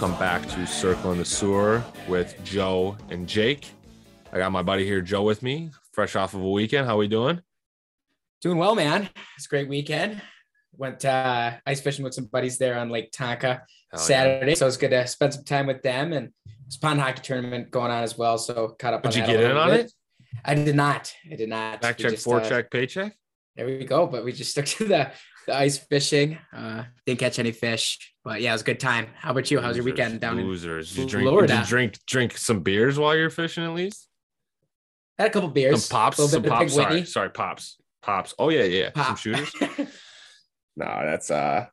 welcome back to Circling the Sewer with Joe and Jake. I got my buddy here, Joe, with me, fresh off of a weekend. How are we doing? Doing well, man. It's a great weekend. Went uh, ice fishing with some buddies there on Lake Tonka Hell Saturday, so it's good to spend some time with them. And there's a pond hockey tournament going on as well, so caught up. Did you get in on bit. it? I did not. I did not. Back check, just, four uh, check, paycheck. There we go. But we just stuck to the, the ice fishing. Uh, didn't catch any fish, but yeah, it was a good time. How about you? How's your Losers, weekend down in? losers? Did you drink? Florida? Did you drink drink some beers while you're fishing at least? Had a couple beers. Some pops, some pops. Sorry, Whitney. sorry, pops, pops. Oh yeah, yeah, some shooters. No, that's uh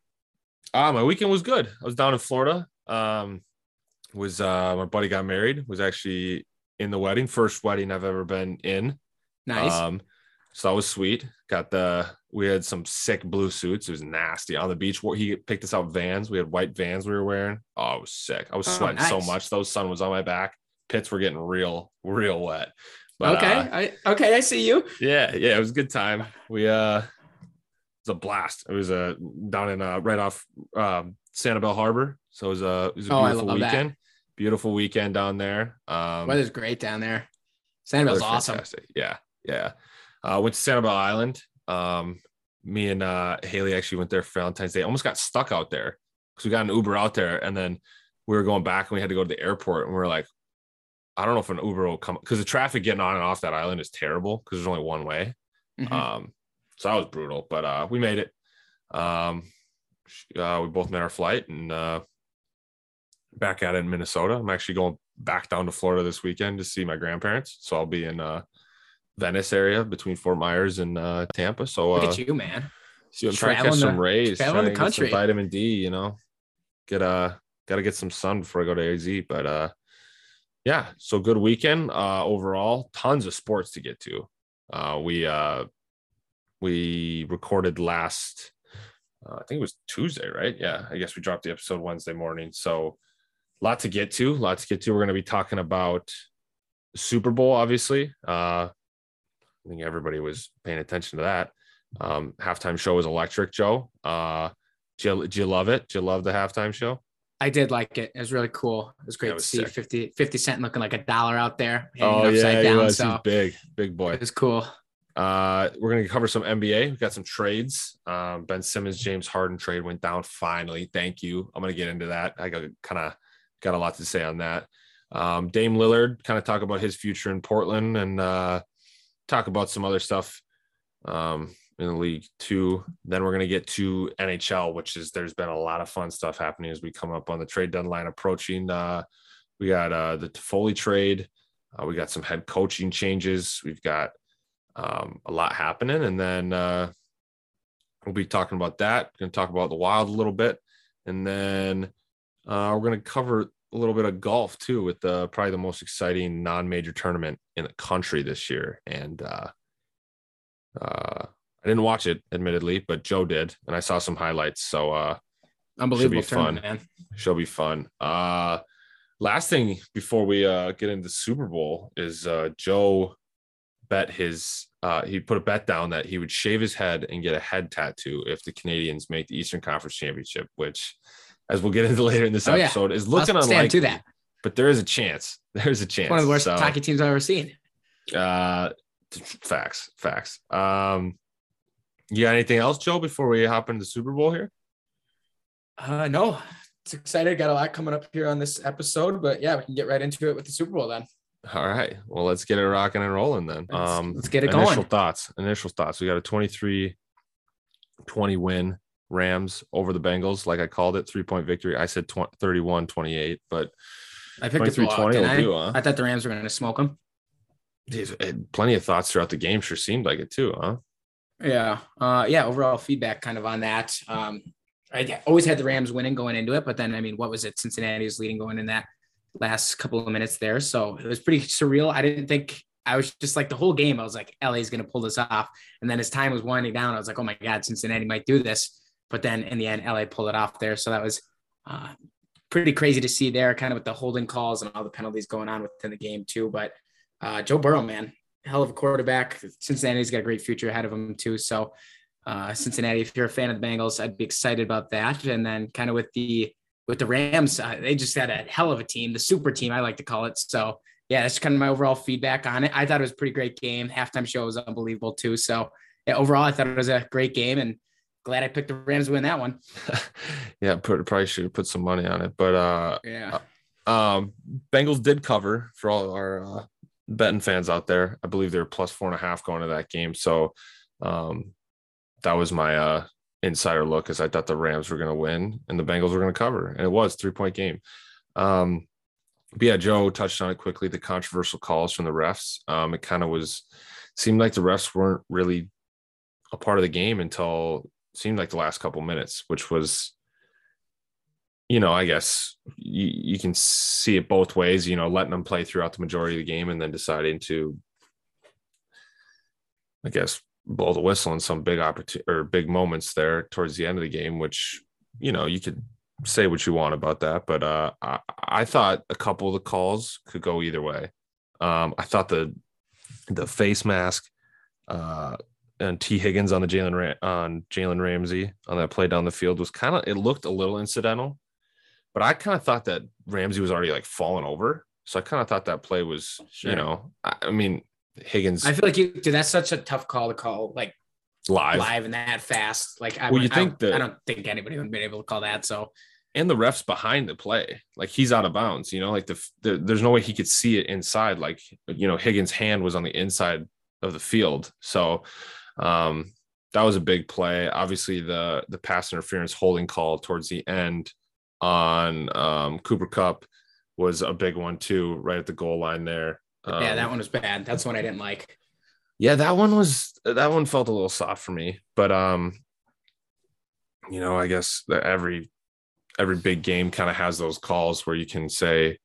uh my weekend was good. I was down in Florida. Um was uh my buddy got married, was actually in the wedding, first wedding I've ever been in. nice. Um so that was sweet. Got the we had some sick blue suits. It was nasty on the beach. He picked us out vans. We had white vans we were wearing. Oh, it was sick. I was Oh, sweating so much. Those sun was on my back. Pits were getting real, real wet. But, okay. uh, I, okay. I see you. yeah, yeah, it was a good time. We uh it was a blast. It was uh down in uh right off um Sanibel Harbor. So it was a it was a Oh, beautiful love that. weekend. Beautiful weekend down there. Um Weather's great down there. Sanibel's awesome. fantastic. Yeah, yeah. Uh went to Sanibel Island. Um me and uh Haley actually went there for Valentine's Day. Almost got stuck out there because we got an Uber out there and then we were going back and we had to go to the airport and we are like, I don't know if an Uber will come because the traffic getting on and off that island is terrible because there's only one way. Mhm. Um, so that was brutal, but uh, we made it. Um, uh, we both made our flight and uh, back out in Minnesota. I'm actually going back down to Florida this weekend to see my grandparents. So I'll be in uh, Venice area between Fort Myers and uh, Tampa. So Look uh, at you, man. see, I'm trying to catch some rays, traveling the to get some country. vitamin D. You know, get uh, got to get some sun before I go to AZ. But uh, yeah, so good weekend uh, overall. Tons of sports to get to. Uh, we uh, we recorded last, uh, I think it was Tuesday, right? Yeah, I guess we dropped the episode Wednesday morning. So, lot to get to, lot to get to. We're going to be talking about Super Bowl, obviously. Uh, I think everybody was paying attention to that. Um, halftime show was electric, Joe. Uh, do you, do you love it? Do you love the halftime show? I did like it. It was really cool. It was great it to see sick. 50, 50 cent looking like a dollar out there. Oh yeah, upside he down. was. He's So big, big boy. it was cool. Uh, we're gonna cover some NBA. We've got some trades. Um, ben Simmons, James Harden trade went down finally. Thank you. I'm gonna get into that. I got kind of got a lot to say on that. Um, Dame Lillard kind of talk about his future in Portland and uh, talk about some other stuff um, in the league too. Then we're gonna get to NHL, which is there's been a lot of fun stuff happening as we come up on the trade deadline approaching. Uh, we got uh, the Foley trade. Uh, we got some head coaching changes. We've got um, a lot happening. And then uh, we'll be talking about that. Going to talk about the Wild a little bit, and then uh, we're going to cover a little bit of golf too, with the probably the most exciting non-major tournament in the country this year. And uh, uh, I didn't watch it, admittedly, but Joe did, and I saw some highlights. So uh, Unbelievable fun. man. She'll be fun. Uh last thing before we uh get into Super Bowl is uh Joe bet his uh he put a bet down that he would shave his head and get a head tattoo if the Canadiens make the Eastern Conference Championship, which as we'll get into later in this Oh, yeah. episode is I'll looking unlikely. to that. But there is a chance. There's a chance. One of the worst So, hockey teams I've ever seen. uh facts, facts. Um you got anything else, Joe, before we hop into the Super Bowl here? Uh, no, it's excited. Got a lot coming up here on this episode, but yeah, we can get right into it with the Super Bowl then. All right. Well, let's get it rocking and rolling then. Let's, Um, let's get it initial going. thoughts. Initial thoughts. We got a 23 20 win Rams over the Bengals. Like I called it, three point victory. I said 20, 31 28, but I picked it 23 20 I? do, huh? I thought the Rams were going to smoke them. Eh, plenty of thoughts throughout the game. Sure seemed like it too, huh? Yeah. Uh, yeah. Overall feedback kind of on that. Um, I always had the Rams winning going into it, but then, I mean, what was it? Cincinnati was leading going in that last couple of minutes there. So it was pretty surreal. I didn't think, I was just like the whole game, I was like, LA's going to pull this off. And then as time was winding down, I was like, oh my God, Cincinnati might do this. But then in the end, LA pulled it off there. So that was uh, pretty crazy to see there, kind of with the holding calls and all the penalties going on within the game, too. But uh, Joe Burrow, man, hell of a quarterback. Cincinnati's got a great future ahead of him too. So uh, Cincinnati, if you're a fan of the Bengals, I'd be excited about that. And then kind of with the with the Rams, uh, they just had a hell of a team, the super team, I like to call it. So yeah, that's kind of my overall feedback on it. I thought it was a pretty great game. Halftime show was unbelievable too. So yeah, overall, I thought it was a great game and glad I picked the Rams to win that one. yeah, put, probably should have put some money on it, but uh, yeah. Um, Bengals did cover for all our uh, betting fans out there. I believe they were plus four and a half going to that game. So um, that was my uh, insider look as I thought the Rams were going to win and the Bengals were going to cover. And it was three point game. Um, but yeah, Joe touched on it quickly. The controversial calls from the refs. Um, it kind of was seemed like the refs weren't really a part of the game until seemed like the last couple minutes, which was, you know, I guess you, you can see it both ways. You know, letting them play throughout the majority of the game and then deciding to, I guess, blow the whistle in some big opportunity or big moments there towards the end of the game, which you know you could say what you want about that, but uh, I, I thought a couple of the calls could go either way. Um, I thought the the face mask uh, and Tee Higgins on the Jalen on Jalen Ramsey on that play down the field was kind of it looked a little incidental, but I kind of thought that Ramsey was already like falling over, so I kind of thought that play was sure. you know I, I mean Higgins. I feel like you, dude, that's such a tough call to call, like live, live and that fast. Like, I, well, you think I, that I don't think anybody would be able to call that. So, and the refs behind the play, like he's out of bounds. You know, like the, the there's no way he could see it inside. Like you know, Higgins' hand was on the inside of the field, so um, that was a big play. Obviously, the the pass interference holding call towards the end on um, Cooper Kupp was a big one too, right at the goal line there. Um, yeah, that one was bad. That's one I didn't like. Yeah, that one was that one felt a little soft for me, but um, you know, I guess that every every big game kind of has those calls where you can say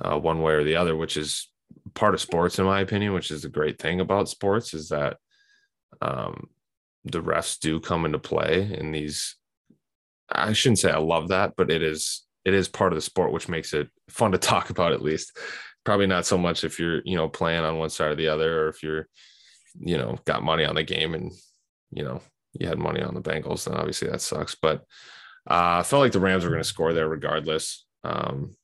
uh, one way or the other, which is part of sports, in my opinion. Which is the great thing about sports is that um, the refs do come into play in these. I shouldn't say I love that, but it is it is part of the sport, which makes it fun to talk about at least probably not so much if you're you know playing on one side or the other or if you're you know got money on the game and you know you had money on the Bengals then obviously that sucks but uh, I felt like the Rams were going to score there regardless um,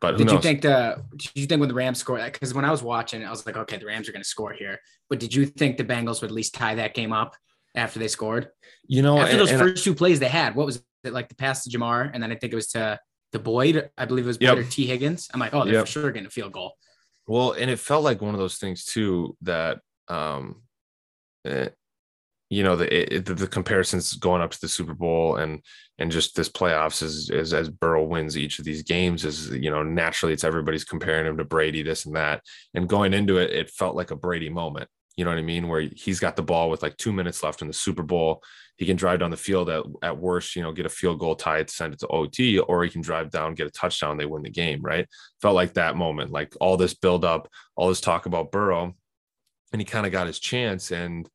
but did knows? you think the did you think when the Rams scored that because when I was watching I was like okay the Rams are going to score here but did you think the Bengals would at least tie that game up after they scored you know after and, those and first I, two plays they had what was it like the pass to Ja'Marr, and then I think it was to the Boyd, I believe it was Boyd yep. or Tee Higgins. I'm like, oh, they're yep. for sure getting a field goal. Well, and it felt like one of those things too that, um, eh, you know, the, it, the, the comparisons going up to the Super Bowl and and just this playoffs is, is as Burrow wins each of these games is you know naturally it's everybody's comparing him to Brady this and that and going into it it felt like a Brady moment you know what I mean? Where he's got the ball with like two minutes left in the Super Bowl. He can drive down the field at, at worst, you know, get a field goal tie it, send it to OT, or he can drive down, get a touchdown, they win the game, right? Felt like that moment, like all this build up, all this talk about Burrow, and he kind of got his chance. And,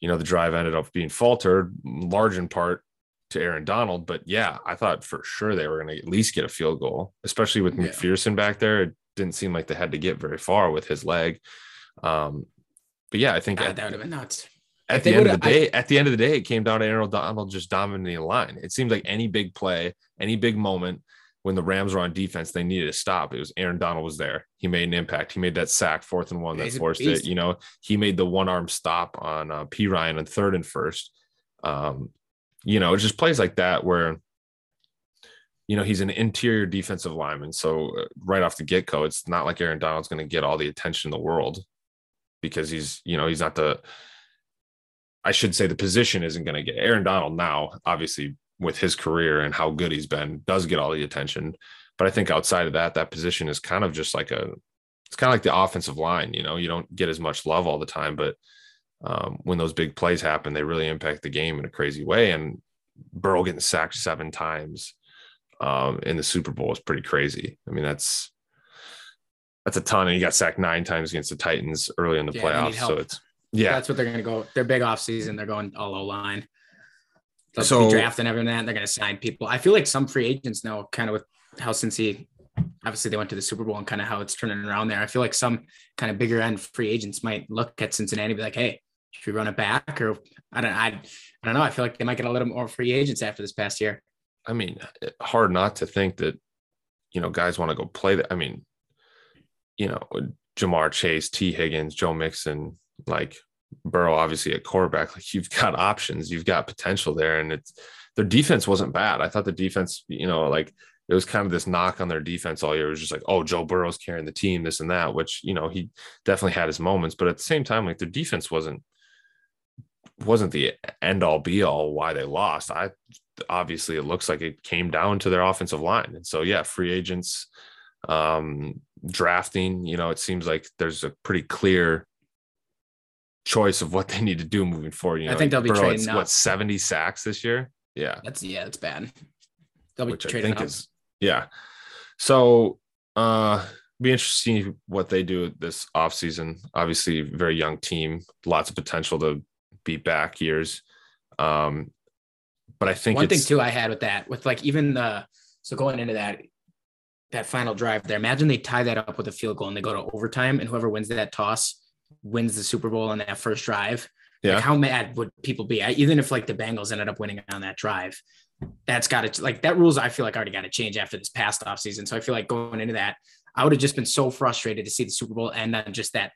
you know, the drive ended up being faltered, large in part to Aaron Donald. But yeah, I thought for sure they were going to at least get a field goal, especially with yeah. McPherson back there. It didn't seem like they had to get very far with his leg. Um, but yeah, I think God, at, that would have been nuts. At the end of the day, I, at the end of the day, it came down to Aaron Donald just dominating the line. It seemed like any big play, any big moment when the Rams were on defense, they needed to stop. It was Aaron Donald was there. He made an impact. He made that sack, fourth and one that forced it. You know, he made the one arm stop on uh, Ryan on third and first. Um, you know, it just plays like that where you know he's an interior defensive lineman so uh, right off the get-go it's not like aaron donald's going to get all the attention in the world because he's you know he's not the I should say the position isn't going to get Aaron Donald now obviously with his career and how good he's been does get all the attention but I think outside of that that position is kind of just like a it's kind of like the offensive line you know you don't get as much love all the time but um, when those big plays happen they really impact the game in a crazy way and Burrow getting sacked seven times um, in the Super Bowl is pretty crazy I mean that's that's a ton. And he got sacked nine times against the Titans early in the yeah, playoffs. So it's yeah, that's what they're going to go. They're big off season. They're going all O line. They'll so draft and everything. That they're going to sign people. I feel like some free agents know kind of with how since he obviously they went to the Super Bowl and kind of how it's turning around there. I feel like some kind of bigger end free agents might look at Cincinnati and be like, hey, should we run it back? Or I don't I, I don't know. I feel like they might get a little more free agents after this past year. I mean, hard not to think that, you know, guys want to go play that. I mean, you know, Ja'Marr Chase, T. Higgins, Joe Mixon, like Burrow, obviously at quarterback, like you've got options, you've got potential there. And it's their defense wasn't bad. I thought the defense, you know, like it was kind of this knock on their defense all year. It was just like, oh, Joe Burrow's carrying the team, this and that, which, you know, he definitely had his moments. But at the same time, like their defense wasn't wasn't the end all be all why they lost. I obviously it looks like it came down to their offensive line. And so yeah, free agents, um, drafting, you know, it seems like there's a pretty clear choice of what they need to do moving forward. You know, I think they'll be trading what 70 sacks this year. Yeah. That's yeah, that's bad. They'll be which I think up. is yeah. So uh be interesting what they do this offseason. Obviously, very young team, lots of potential to be back years. Um, but I think one thing too I had with that, with like even the so going into that that final drive there, imagine they tie that up with a field goal and they go to overtime, and whoever wins that toss wins the Super Bowl on that first drive. Yeah. Like how mad would people be? I- Even if like the Bengals ended up winning on that drive, that's got to like that rules. I feel like already got to change after this past off season. So I feel like going into that, I would have just been so frustrated to see the Super Bowl end on just that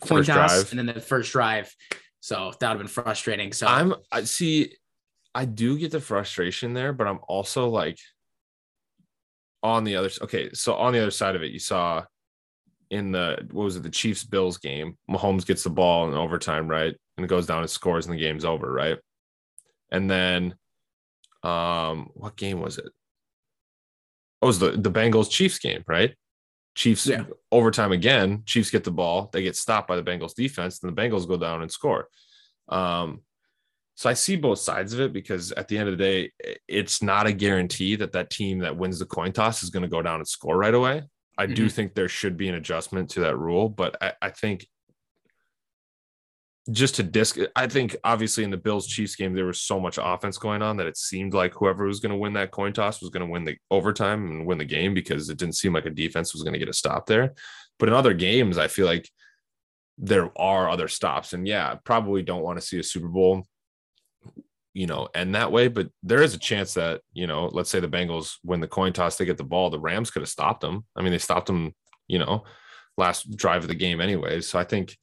coin First toss drive. and then the first drive. So that would have been frustrating. So I'm I see I do get the frustration there, but I'm also like on the other okay, so on the other side of it, you saw in the what was it, the Chiefs Bills game, Mahomes gets the ball in overtime, right? And it goes down and scores and the game's over, right? And then um what game was it? Oh, it was the, the Bengals Chiefs game, right? Chiefs Yeah. overtime again. Chiefs get the ball, they get stopped by the Bengals defense, and the Bengals go down and score. Um, so I see both sides of it because at the end of the day, it's not a guarantee that that team that wins the coin toss is going to go down and score right away. I do Mhm. think there should be an adjustment to that rule, but I, I think just to disc, I think obviously in the Bills Chiefs game, there was so much offense going on that it seemed like whoever was going to win that coin toss was going to win the overtime and win the game because it didn't seem like a defense was going to get a stop there. But in other games, I feel like there are other stops. And yeah, probably don't want to see a Super Bowl, you know, end that way. But there is a chance that, you know, let's say the Bengals win the coin toss, they get the ball. The Rams could have stopped them. I mean, they stopped them, you know, last drive of the game anyways. So I think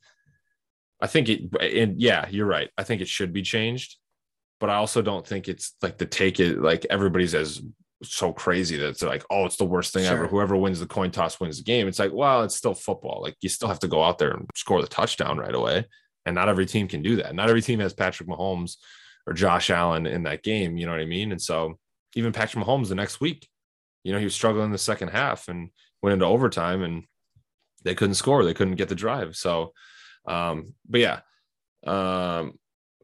I think it and yeah, you're right. I think it should be changed. But I also don't think it's like the take it like everybody's as so crazy that it's like, oh, it's the worst thing ever. Whoever wins the coin toss wins the game. It's like, well, it's still football. Like you still have to go out there and score the touchdown right away. And not every team can do that. Not every team has Patrick Mahomes or Josh Allen in that game. You know what I mean? And so even Patrick Mahomes the next week, you know, he was struggling in the second half and went into overtime and they couldn't score. They couldn't get the drive. So, um, but yeah, um,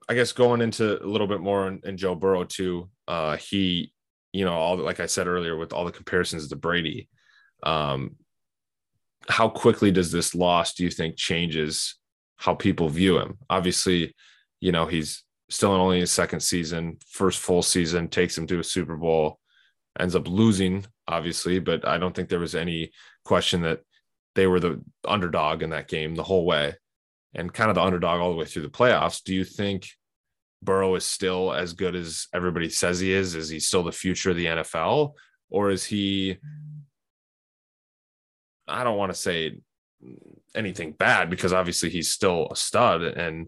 I guess going into a little bit more in Joe Burrow too, uh, he, you know, all like I said earlier, with all the comparisons to Brady, um, how quickly does this loss do you think changes how people view him? Obviously, you know, he's still in only his second season, first full season, takes him to a Super Bowl, ends up losing, obviously, but I don't think there was any question that they were the underdog in that game the whole way and kind of the underdog all the way through the playoffs. Do you think Burrow is still as good as everybody says he is? Is he still the future of the NFL? Or is he, I don't want to say anything bad because obviously he's still a stud and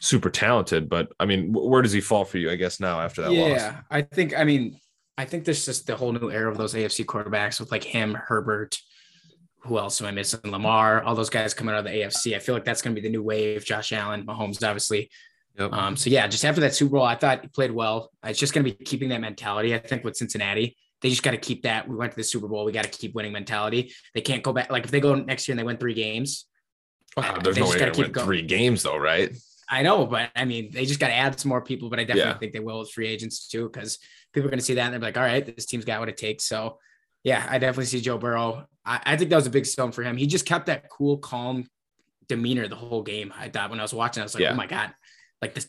super talented, but I mean, where does he fall for you, I guess, now after that loss? yeah, I think. I mean, I think there's just the whole new era of those AFC quarterbacks with like him, Herbert. Who else am I missing? Lamar, all those guys coming out of the AFC. I feel like that's going to be the new wave. Josh Allen, Mahomes, obviously. Yep. Um, so yeah, just after that Super Bowl, I thought he played well. It's just going to be keeping that mentality. I think with Cincinnati, they just got to keep that. We went to the Super Bowl. We got to keep winning mentality. They can't go back. Like if they go next year and they win three games, Wow, there's They no just way gotta to keep win going. three games though, right? I know, but I mean, they just got to add some more people. But I definitely Yeah. think they will with free agents too, because people are going to see that and they're like, all right, this team's got what it takes. So, yeah, I definitely see Joe Burrow. I, I think that was a big stone for him. He just kept that cool, calm demeanor the whole game. I thought when I was watching, I was like, Yeah. oh my god, like this,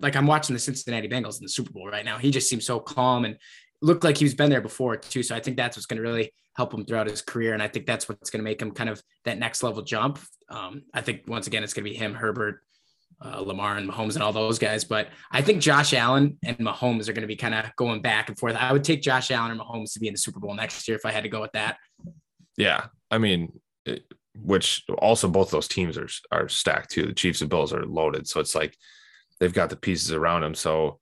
like I'm watching the Cincinnati Bengals in the Super Bowl right now. He just seems so calm and looked like he's been there before too. So I think that's what's going to really help him throughout his career, and I think that's what's going to make him kind of that next level jump. Um, I think once again, it's going to be him, Herbert, uh, Lamar and Mahomes and all those guys. But I think Josh Allen and Mahomes are going to be kind of going back and forth. I would take Josh Allen or Mahomes to be in the Super Bowl next year if I had to go with that. Yeah, I mean, it, which also both those teams are are stacked too. The Chiefs and Bills are loaded, so it's like they've got the pieces around them. So,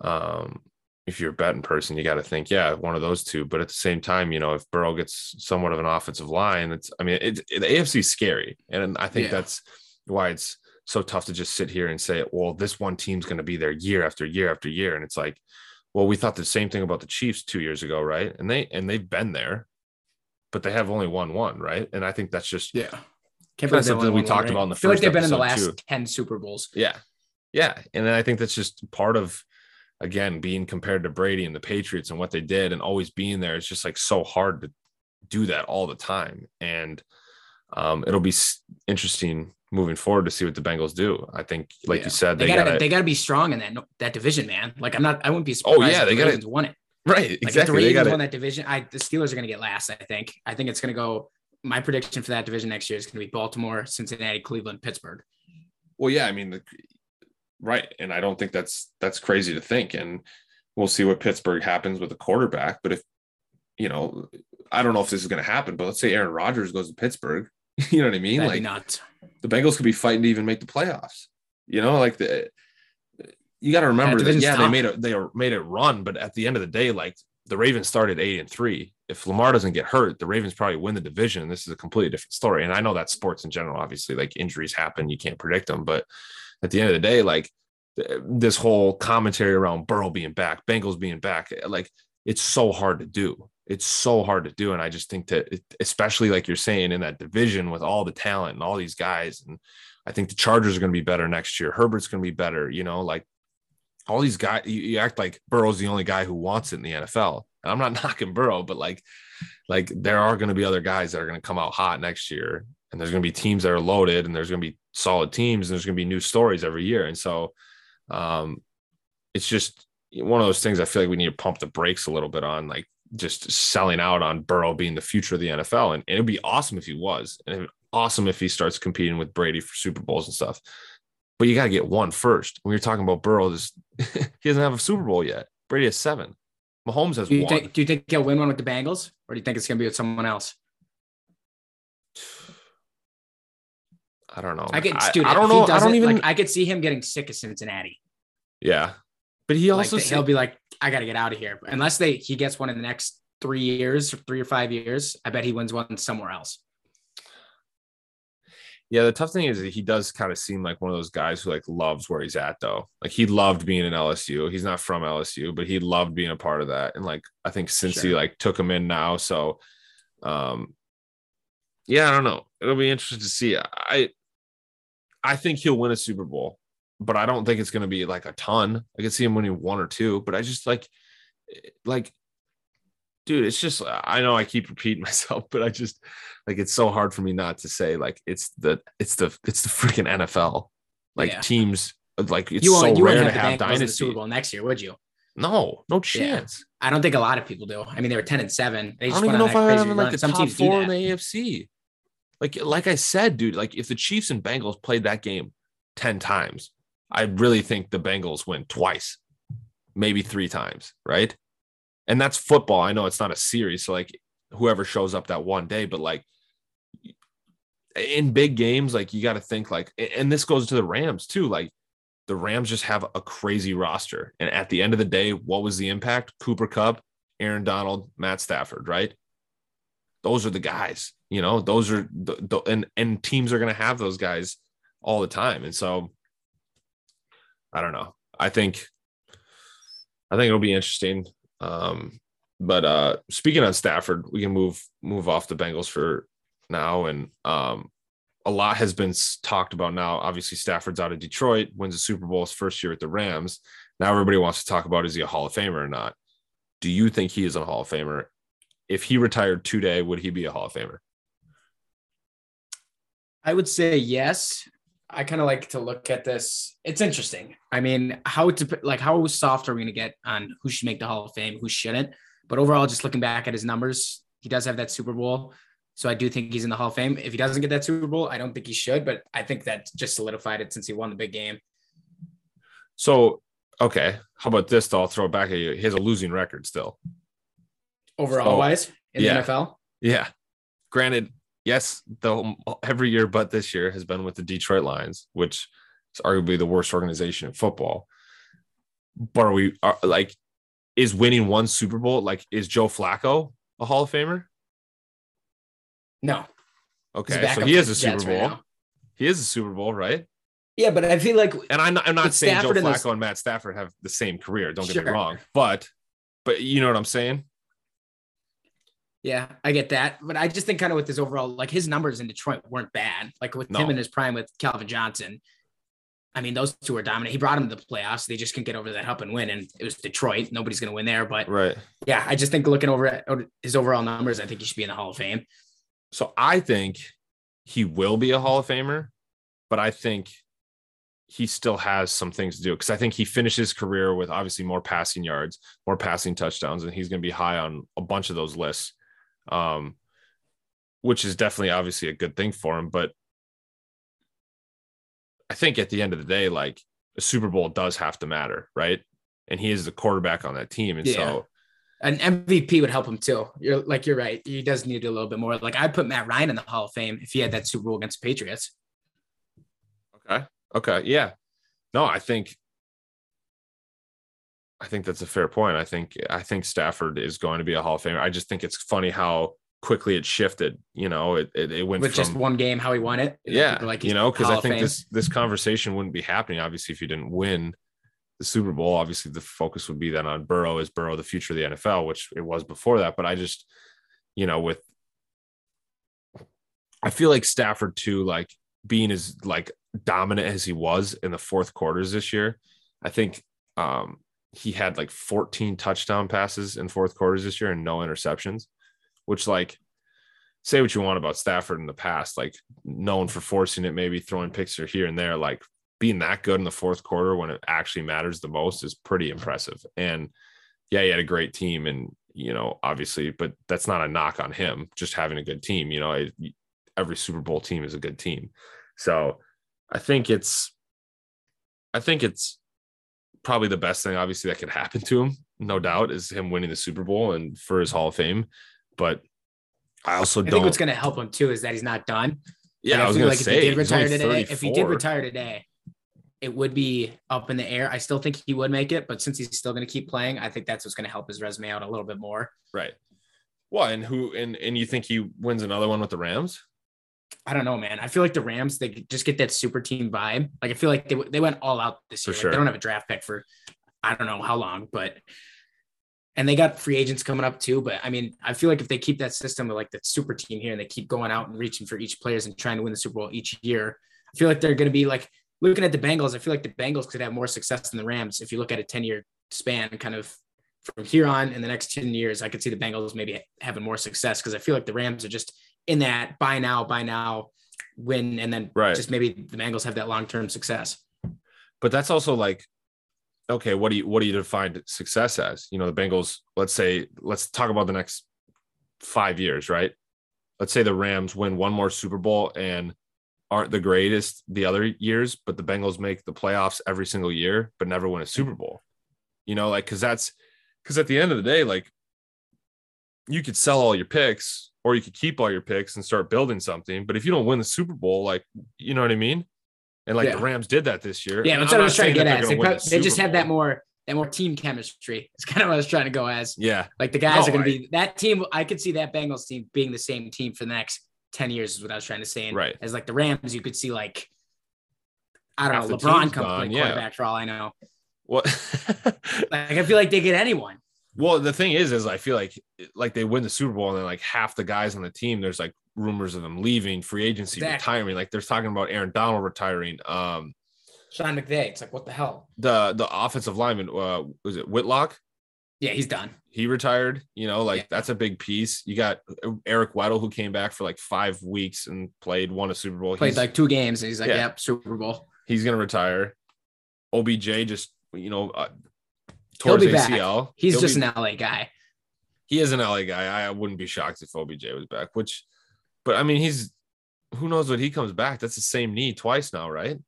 um, if you're a betting person, you got to think, yeah, one of those two. But at the same time, you know, if Burrow gets somewhat of an offensive line, it's, I mean, it, it the AFC is scary, and I think yeah. that's why it's so tough to just sit here and say, well, this one team's going to be there year after year after year, and it's like, well, we thought the same thing about the Chiefs two years ago, right? And they and they've been there, but they have only won one, right? And I think that's just yeah. Can't that's something we talked right? about in the I feel like they've been in the last too. 10 Super Bowls. Yeah. Yeah. And then I think that's just part of again being compared to Brady and the Patriots and what they did and always being there. It's just like so hard to do that all the time. And um, it'll be interesting moving forward to see what the Bengals do. I think, like yeah. you said, they, they gotta, gotta, they gotta be strong in that that division, man. Like I'm not, I wouldn't be surprised. Oh yeah, they got to won it. Right, like exactly. If the Ravens gotta, won that division. I the Steelers are gonna get last. I think. I think it's gonna go. My prediction for that division next year is gonna be Baltimore, Cincinnati, Cleveland, Pittsburgh. Well, yeah, I mean, the, right, and I don't think that's that's crazy to think. And we'll see what Pittsburgh happens with the quarterback. But if you know, I don't know if this is going to happen. But let's say Aaron Rodgers goes to Pittsburgh. You know what I mean? That'd like nuts. The Bengals could be fighting to even make the playoffs. You know, like the you got to remember that, that yeah, tough. they made it they made it run, but at the end of the day, like the Ravens started eight and three. If Lamar doesn't get hurt, the Ravens probably win the division. This is a completely different story. And I know that sports in general, obviously, like injuries happen, you can't predict them. But at the end of the day, like this whole commentary around Burrow being back, Bengals being back, like it's so hard to do. It's so hard to do. And I just think that, especially like you're saying in that division with all the talent and all these guys, and I think the Chargers are going to be better next year. Herbert's going to be better. You know, like all these guys, you, you, act like Burrow's the only guy who wants it in the NFL. And I'm not knocking Burrow, but like, like there are going to be other guys that are going to come out hot next year. And there's going to be teams that are loaded and there's going to be solid teams and there's going to be new stories every year. And so, um, it's just one of those things I feel like we need to pump the brakes a little bit on, like just selling out on Burrow being the future of the NFL. And, and it'd be awesome if he was, and awesome if he starts competing with Brady for Super Bowls and stuff. But you got to get one first. When you're talking about Burrow, this, he doesn't have a Super Bowl yet. Brady has seven. Mahomes has do you one. Think, do you think he'll win one with the Bengals, or do you think it's going to be with someone else? I don't know. I get, dude, I, don't know. I don't even. Like, I could see him getting sick of Cincinnati. Yeah, but he also like, he'll be like, I got to get out of here. Unless they he gets one in the next three years, three or five years, I bet he wins one somewhere else. Yeah, the tough thing is he does kind of seem like one of those guys who like loves where he's at though. Like he loved being in LSU. He's not from LSU, but he loved being a part of that. And like I think since sure. he like took him in now, so um yeah, I don't know. It'll be interesting to see. I I think he'll win a Super Bowl, but I don't think it's going to be like a ton. I could see him winning one or two, but I just like, like, dude, it's just, I know I keep repeating myself, but I just like, it's so hard for me not to say like, it's the, it's the, it's the freaking NFL. Like yeah. teams, like it's you so you rare to have, have dynasty. Super Bowl next year, would you? No, no chance. Yeah. I don't think a lot of people do. I mean, they were 10 and 7. They just I don't even know if I have like the Some top four in the AFC. Like, like I said, dude, like if the Chiefs and Bengals played that game 10 times, I really think the Bengals win twice, maybe three times, right? And that's football. I know it's not a series, so like whoever shows up that one day, but like in big games, like you got to think like, and this goes to the Rams too. Like the Rams just have a crazy roster, and at the end of the day, what was the impact? Cooper Kupp, Aaron Donald, Matt Stafford, right? Those are the guys, you know. Those are the, the and and teams are going to have those guys all the time, and so I don't know. I think I think it'll be interesting. Um, but uh, speaking on Stafford, we can move move off the Bengals for now, and um, a lot has been talked about now. Obviously, Stafford's out of Detroit, wins the Super Bowl his first year at the Rams. Now everybody wants to talk about is he a Hall of Famer or not? Do you think he is a Hall of Famer? If he retired today, would he be a Hall of Famer? I would say yes. I kind of like to look at this. It's interesting. I mean, how to like how soft are we going to get on who should make the Hall of Fame, who shouldn't? But overall, just looking back at his numbers, he does have that Super Bowl. So I do think he's in the Hall of Fame. If he doesn't get that Super Bowl, I don't think he should, but I think that just solidified it since he won the big game. So, okay. How about this? Though? I'll throw it back at you. He has a losing record still. Overall So, wise in yeah. the NFL. Yeah. Granted, yes, the um, every year but this year has been with the Detroit Lions, which is arguably the worst organization in football. But are we are like is winning one Super Bowl like is Joe Flacco a Hall of Famer? No. Okay, so he is a Super Bowl. right he is a Super Bowl, right? Yeah, but I feel like And I'm not, I'm not saying Stafford Joe and Flacco and Matt Stafford have the same career. Don't get me wrong, but but you know what I'm saying? Yeah, I get that. But I just think kind of with his overall, like his numbers in Detroit weren't bad. Like with No. him in his prime with Calvin Johnson. I mean, those two were dominant. He brought him to the playoffs. They just couldn't get over that hump and win. And it was Detroit. Nobody's going to win there. But Right. yeah, I just think looking over at his overall numbers, I think he should be in the Hall of Fame. So I think he will be a Hall of Famer, but I think he still has some things to do because I think he finished his career with obviously more passing yards, more passing touchdowns, and he's going to be high on a bunch of those lists, um, which is definitely obviously a good thing for him. But I think at the end of the day, like a Super Bowl does have to matter, right? And he is the quarterback on that team, and Yeah. so An MVP would help him too. You're like, you're right. He does need a little bit more. Like I'd put Matt Ryan in the Hall of Fame if he had that Super Bowl against the Patriots. Okay. Okay. Yeah. No, I think I think that's a fair point. I think I think Stafford is going to be a Hall of Famer. I just think it's funny how quickly it shifted. You know, it it, it went With from just one game, how he won it. yeah, like you know, because I think this this conversation wouldn't be happening obviously if you didn't win the Super Bowl. Obviously, the focus would be then on Burrow. Is Burrow the future of the NFL, which it was before that? But I just, you know, with I feel like Stafford too, like being as like dominant as he was in the fourth quarters this year. I think um he had like 14 touchdown passes in fourth quarters this year and no interceptions, which like say what you want about Stafford in the past, like known for forcing it, maybe throwing picks here and there, like being that good in the fourth quarter when it actually matters the most is pretty impressive. And yeah, he had a great team and you know, obviously, but that's not a knock on him just having a good team. You know, it, every Super Bowl team is a good team. So I think it's, I think it's probably the best thing, obviously, that could happen to him, no doubt, is him winning the Super Bowl and for his Hall of Fame. But I also I don't. think what's going to help him too is that he's not done. yeah, Like, I was gonna like say if he did retire today, if he did retire today, it would be up in the air. I still think he would make it, but since he's still going to keep playing, I think that's what's going to help his resume out a little bit more. right. Well, and who and and you think he wins another one with the Rams? I don't know, man. I feel like the Rams they just get that super team vibe. Like I feel like they they went all out this year. Like, sure. they don't have a draft pick for I don't know how long, but and they got free agents coming up too. But I mean, I feel like if they keep that system of like that super team here and they keep going out and reaching for each players and trying to win the Super Bowl each year, I feel like they're going to be like looking at the Bengals. I feel like the Bengals could have more success than the Rams if you look at a ten year span, kind of from here on in the next 10 years, I could see the Bengals maybe having more success because I feel like the Rams are just in that buy now, buy now, win, and then Right. just maybe the Bengals have that long term success. But that's also like, okay, what do you what do you define success as? You know, the Bengals. Let's say let's talk about the next five years, right? Let's say the Rams win one more Super Bowl and aren't the greatest the other years, but the Bengals make the playoffs every single year, but never win a Super Bowl. You know, like because that's because at the end of the day, like you could sell all your picks or you could keep all your picks and start building something. But if you don't win the Super Bowl, like you know what I mean? And like the Rams did that this year. Yeah, that's what I was trying to get at. They, prob- the they just Super have that more that more team chemistry. It's kind of what I was trying to go as. Yeah. Like the guys No, are going to be that team. I could see that Bengals team being the same team for the next 10 years, is what I was trying to say. And Right. As like the Rams, you could see like, I don't Half know, LeBron come play yeah. quarterback for all I know. What? Like I feel like they get anyone. Well, the thing is, is I feel like like they win the Super Bowl and then like half the guys on the team, there's like rumors of them leaving, free agency, Exactly. retiring. Like there's talking about Aaron Donald retiring. Um, Sean McVay. It's like, what the hell? the the offensive lineman, uh, was it Whitlock? Yeah, he's done. He retired. You know, like Yeah. that's a big piece. You got Eric Weddle who came back for like five weeks and played, won a Super Bowl. Played He's- like two games. And he's like, Yeah. yep, Super Bowl. he's gonna retire. OBJ just you know uh, He'll towards be back. He's He'll just be- an LA guy. he is an LA guy. I wouldn't be shocked if OBJ was back, which But I mean, he's who knows when he comes back. That's the same knee twice now, right?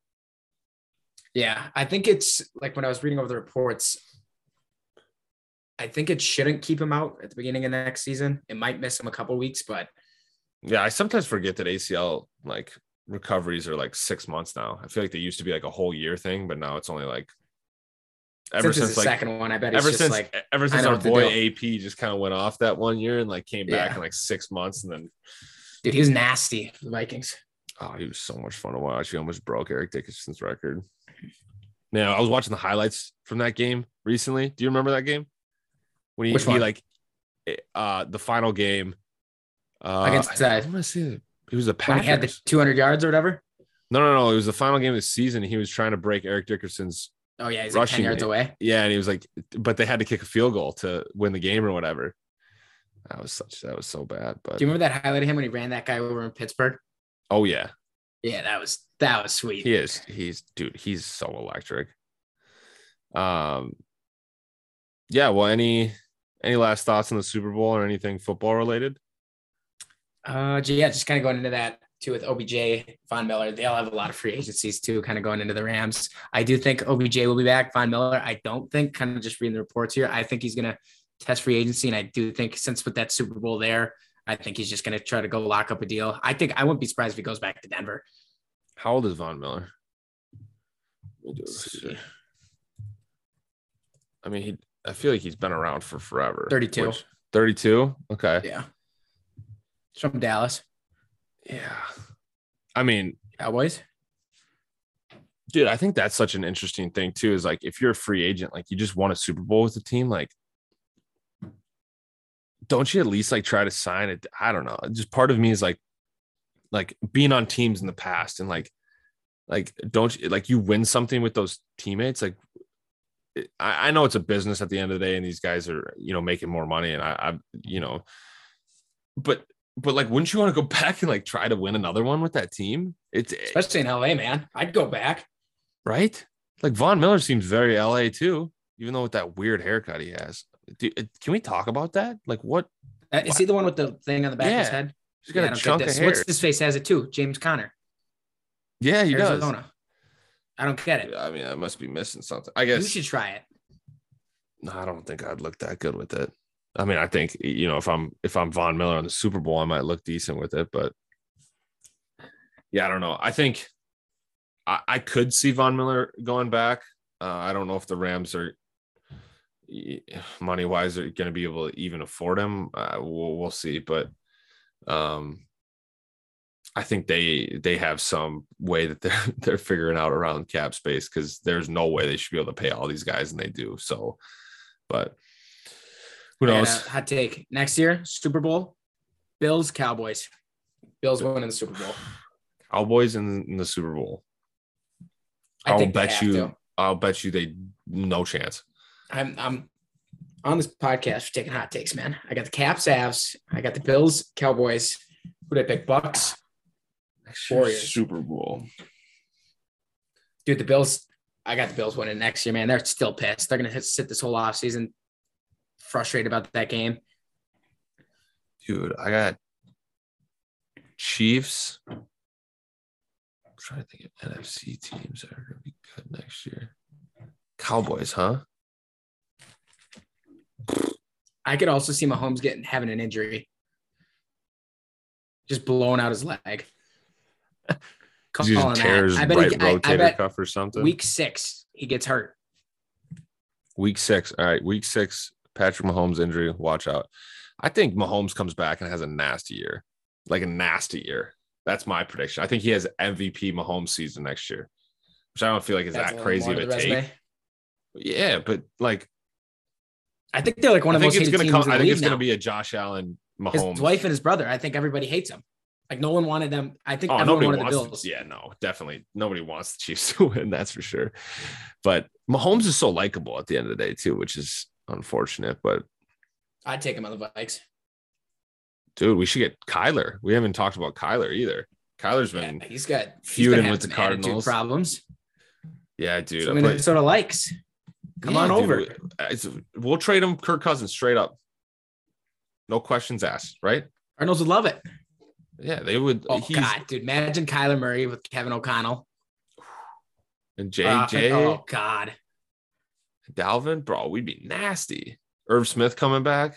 Yeah, I think it's like when I was reading over the reports. I think it shouldn't keep him out at the beginning of next season. It might miss him a couple weeks, but Yeah, I sometimes forget that ACL like recoveries are like six months now. I feel like they used to be like a whole year thing, but now it's only like ever since, since, the like second one, I bet it's ever just since like ever since our boy. AP just kind of went off that one year and like came back Yeah. in like six months and then dude, he was nasty for the Vikings. oh he was so much fun to watch. He almost broke Eric Dickerson's record. Now I was watching the highlights from that game recently. Do you remember that game? When he, Which he one? like uh the final game uh Against, I, uh, I'm gonna say it He was the When he had the 200 yards or whatever. No, no, no. It was the final game of the season. He was trying to break Eric Dickerson's Oh yeah, he's like 10 yards away. Yeah, and he was like, but they had to kick a field goal to win the game or whatever. That was such that was so bad. But Do you remember that highlight of him when he ran that guy over in Pittsburgh? oh yeah, Yeah, that was that was sweet. he is. He's dude. He's so electric. Um. Yeah. Well, any any last thoughts on the Super Bowl or anything football related? Uh, yeah, just kind of going into that too with OBJ, Von Miller. They all have a lot of free agencies too, kind of going into the Rams. I do think OBJ will be back. Von Miller, I don't think. Kind of just reading the reports here, I think he's gonna test free agency, and I do think since with that Super Bowl there, I think he's just gonna try to go lock up a deal. I think I wouldn't be surprised if he goes back to Denver. How old is Von Miller? Let me do this I mean, he. I feel like he's been around for forever. 32. which- 32. Okay. Yeah, he's from Dallas Yeah. I mean, Cowboys. dude, I think that's such an interesting thing too. Is like if you're a free agent, like you just won a Super Bowl with the team, like don't you at least like try to sign it? I don't know. Just part of me is like, like being on teams in the past and like, like don't you like you win something with those teammates? Like, I, I know it's a business at the end of the day, and these guys are you know making more money, and I, I you know, but but like, wouldn't you want to go back and like try to win another one with that team? It's especially in LA, man. I'd go back. right? Like Von Miller seems very LA too, even though with that weird haircut he has. Do, uh, can we talk about that? Like what? Uh, Is he the one with the thing on the back of his head? He's got Yeah, a chunk of hair. What's his face has it too? James Conner, yeah, he does. Arizona. I don't get it. I mean, I must be missing something. I guess You should try it. No, I don't think I'd look that good with it. I mean, I think you know if I'm if I'm Von Miller on the Super Bowl, I might look decent with it, but yeah, I don't know. I think I, I could see Von Miller going back. Uh, I don't know if the Rams are money wise are going to be able to even afford him. Uh, we'll, we'll see, but um, I think they they have some way that they're they're figuring out around cap space because there's no way they should be able to pay all these guys, and they do. So, but who knows? hot take. Next year, Super Bowl, Bills, Cowboys. Bills winning the Super Bowl. Cowboys in, in the Super Bowl. I I'll bet you. to. I'll bet you they no chance. I'm I'm on this podcast for taking hot takes, man. I got the Caps, Avs. I got the Bills, Cowboys. Who did I pick? Bucks. Warriors. Super Bowl. Dude, the Bills. I got the Bills winning next year, man. They're still pissed. They're gonna hit, sit this whole offseason frustrated about that game. Dude, I got Chiefs. I'm trying to think of NFC teams that are gonna be good next year. Cowboys, huh? I could also see Mahomes getting having an injury, just blowing out his leg. Calling tears I bet right he, I, I bet cuff or something. week six he gets hurt. Week six. All right. Week six, Patrick Mahomes injury. Watch out. I think Mahomes comes back and has a nasty year, like a nasty year. That's my prediction. I think he has MVP Mahomes season next year, which I don't feel like is That's that crazy of to a take. Yeah, but like I think they're like one I of the most it's gonna teams come. I think it's gonna be a Josh Allen His Mahomes. wife and his brother. I think everybody hates him. Like no one wanted them. I think Oh, everyone nobody wanted the wants. Bills. Yeah, no, definitely nobody wants the Chiefs to win. That's for sure. But Mahomes is so likable at the end of the day too, which is unfortunate. But I'd take him on the Vikes. dude, we should get Kyler. We haven't talked about Kyler either. Kyler's Yeah, been he's got feuding been with the Cardinals. problems. yeah, dude. So Minnesota likes. Come Yeah, on over. We, we'll trade him Kirk Cousins straight up. No questions asked, right? Cardinals would love it. Yeah, they would. Oh God, dude! Imagine Kyler Murray with Kevin O'Connell and JJ. Uh, oh God, Dalvin, bro, we'd be nasty. Irv Smith coming back,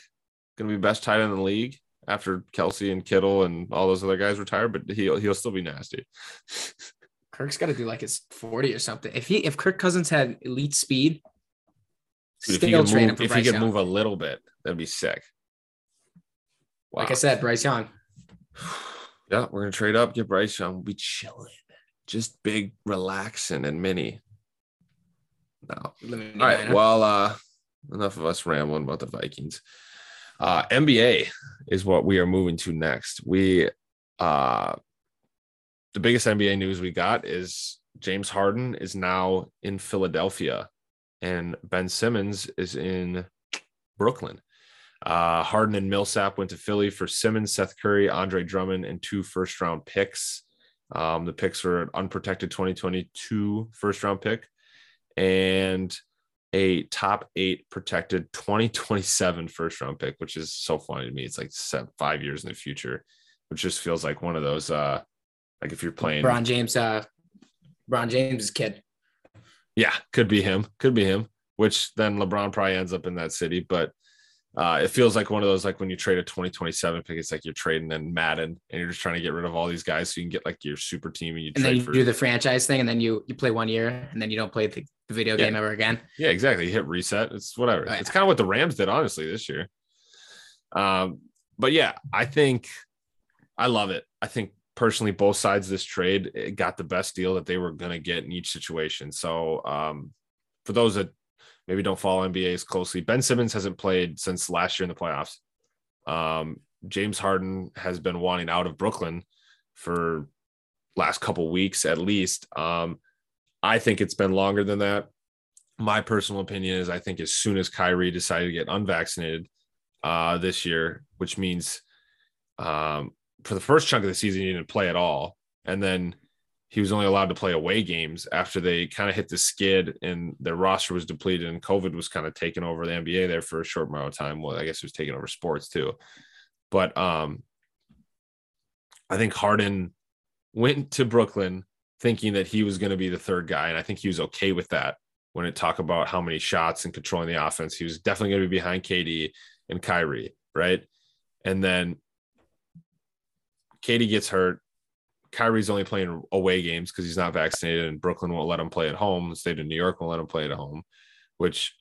gonna be best tight end in the league after Kelce and Kittle and all those other guys retire, but he'll he'll still be nasty. Kirk's got to do like his forty or something. If he if Kirk Cousins had elite speed, Dude, if he could move, if he could move a little bit, that'd be sick. Wow. Like I said, Bryce Young. Yeah, we're gonna trade up, get Bryce Young. We'll be chilling, just big, relaxing, and mini. No. All right. Well, uh, enough of us rambling about the Vikings. Uh, NBA is what we are moving to next. We, uh, the biggest NBA news we got is James Harden is now in Philadelphia, and Ben Simmons is in Brooklyn. Uh, Harden and Millsap went to Philly for Simmons, Seth Curry, Andre Drummond, and two first round picks. Um, the picks were an unprotected 2022 first round pick and a top eight protected 2027 first round pick, which is so funny to me. It's like seven, five years in the future, which just feels like one of those, uh, like if you're playing Bron James, uh, Bron James's kid. Yeah, could be him. Could be him. Which then LeBron probably ends up in that city, but uh, it feels like one of those like when you trade a 2027 pick, it's like you're trading in Madden and you're just trying to get rid of all these guys so you can get like your super team and you and then you for, do the franchise thing and then you you play one year and then you don't play the, the video yeah. game ever again. Yeah, exactly. You hit reset. It's whatever. Oh, yeah. It's kind of what the Rams did honestly this year. Um, but yeah, I think I love it. I think personally both sides of this trade got the best deal that they were going to get in each situation. So um, for those that maybe don't follow NBA as closely. Ben Simmons hasn't played since last year in the playoffs. Um, James Harden has been wanting out of Brooklyn for last couple weeks at least. Um, I think it's been longer than that. My personal opinion is I think as soon as Kyrie decided to get unvaccinated uh, this year, which means um, for the first chunk of the season he didn't play at all, and then he was only allowed to play away games after they kind of hit the skid and their roster was depleted and COVID was kind of taking over the NBA there for a short amount of time. Well, I guess it was taking over sports too. But um, I think Harden went to Brooklyn thinking that he was going to be the third guy. And I think he was okay with that when it talk about how many shots and controlling the offense. He was definitely going to be behind KD and Kyrie, right? And then KD gets hurt. Kyrie's only playing away games because he's not vaccinated, and Brooklyn won't let him play at home. The state of New York won't let him play at home, which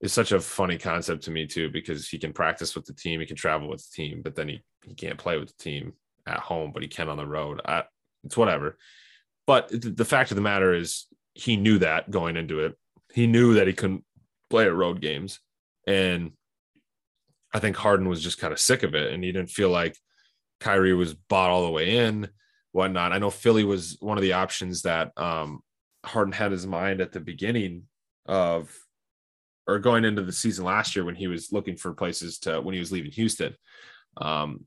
is such a funny concept to me too, because he can practice with the team, he can travel with the team, but then he, he can't play with the team at home, but he can on the road. I, it's whatever. But the fact of the matter is, he knew that going into it. He knew that he couldn't play at road games, and I think Harden was just kind of sick of it, and he didn't feel like Kyrie was bought all the way in whatnot. I know Philly was one of the options that um, Harden had his mind at the beginning of or going into the season last year when he was looking for places to when he was leaving Houston. Um,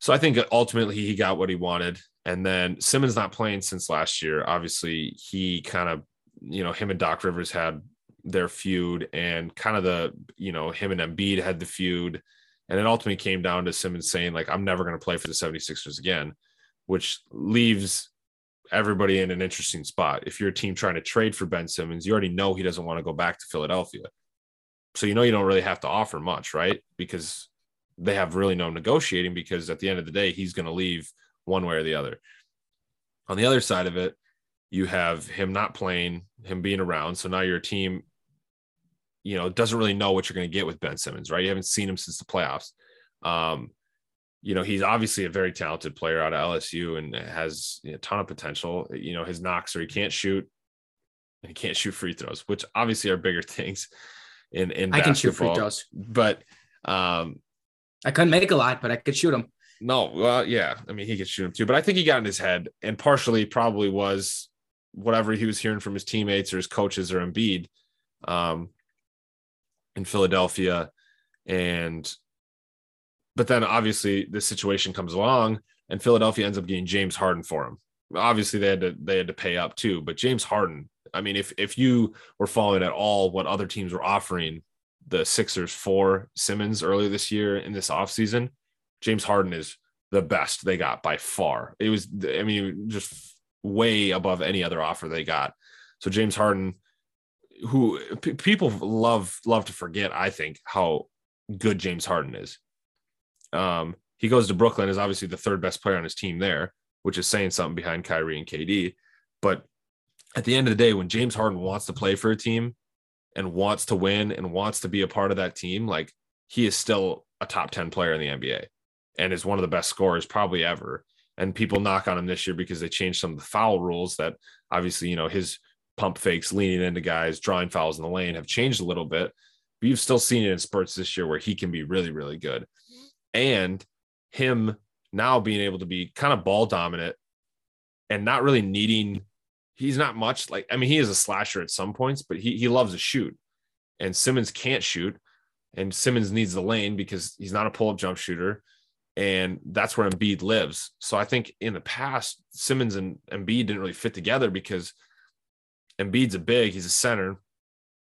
so I think ultimately he got what he wanted. And then Simmons not playing since last year. Obviously, he kind of, you know, him and Doc Rivers had their feud and kind of the, you know, him and Embiid had the feud. And it ultimately came down to Simmons saying, like, I'm never going to play for the 76ers again which leaves everybody in an interesting spot. If you're a team trying to trade for Ben Simmons, you already know he doesn't want to go back to Philadelphia. So you know you don't really have to offer much, right? Because they have really no negotiating because at the end of the day, he's going to leave one way or the other. On the other side of it, you have him not playing, him being around. So now your team, you know, doesn't really know what you're going to get with Ben Simmons, right? You haven't seen him since the playoffs. Um, you know, he's obviously a very talented player out of LSU and has a ton of potential. You know, his knocks are he can't shoot and he can't shoot free throws, which obviously are bigger things in in I basketball. can shoot free throws, but um, I couldn't make a lot, but I could shoot them. No, well, yeah, I mean, he could shoot them too, but I think he got in his head, and partially probably was whatever he was hearing from his teammates or his coaches or Embiid um, in Philadelphia, and but then obviously this situation comes along and Philadelphia ends up getting James Harden for him. Obviously they had to they had to pay up too, but James Harden, I mean if if you were following at all what other teams were offering the Sixers for Simmons earlier this year in this offseason, James Harden is the best they got by far. It was, I mean, just way above any other offer they got. So James Harden, who p- people love love to forget, I think how good James Harden is. Um, he goes to Brooklyn is obviously the third best player on his team there, which is saying something behind Kyrie and KD. But at the end of the day, when James Harden wants to play for a team and wants to win and wants to be a part of that team, like he is still a top 10 player in the NBA and is one of the best scorers probably ever. And people knock on him this year because they changed some of the foul rules that obviously, you know, his pump fakes, leaning into guys, drawing fouls in the lane have changed a little bit. But you've still seen it in spurts this year where he can be really, really good. And him now being able to be kind of ball dominant and not really needing, he's not much like, I mean, he is a slasher at some points, but he, he loves to shoot. And Simmons can't shoot. And Simmons needs the lane because he's not a pull up jump shooter and that's where Embiid lives. So I think in the past, Simmons and Embiid didn't really fit together because Embiid's a big, he's a center,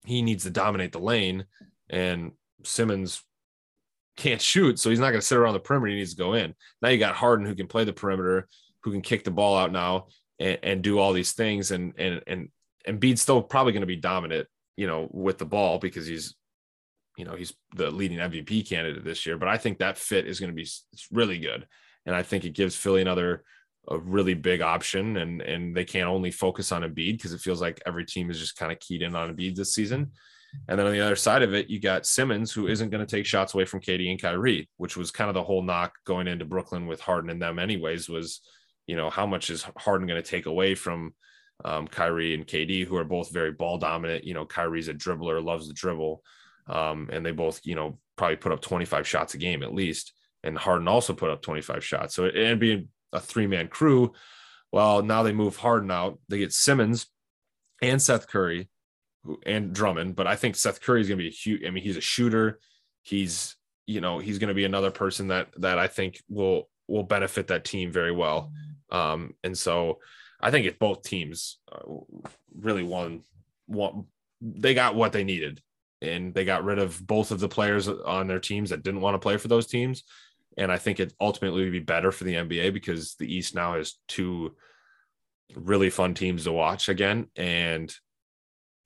he needs to dominate the lane, and Simmons can't shoot, so he's not going to sit around the perimeter. He needs to go in. Now you got Harden who can play the perimeter, who can kick the ball out now and, and do all these things, and and and Embiid's still probably going to be dominant, you know, with the ball because he's you know he's the leading MVP candidate this year. But I think that fit is going to be really good, and I think it gives Philly another a really big option, and and they can't only focus on Embiid because it feels like every team is just kind of keyed in on Embiid this season. And then on the other side of it, you got Simmons, who isn't going to take shots away from KD and Kyrie, which was kind of the whole knock going into Brooklyn with Harden and them, anyways. Was you know how much is Harden going to take away from um, Kyrie and KD, who are both very ball dominant. You know, Kyrie's a dribbler, loves the dribble. Um, and they both, you know, probably put up 25 shots a game at least. And Harden also put up 25 shots. So it'd be a three man crew. Well, now they move Harden out. They get Simmons and Seth Curry and Drummond. But I think Seth Curry is going to be a huge, I mean, he's a shooter. He's, you know, he's going to be another person that, that I think will, will benefit that team very well. Um, and so I think if both teams uh, really won, won, they got what they needed and they got rid of both of the players on their teams that didn't want to play for those teams. And I think it ultimately would be better for the NBA because the East now has two really fun teams to watch again. And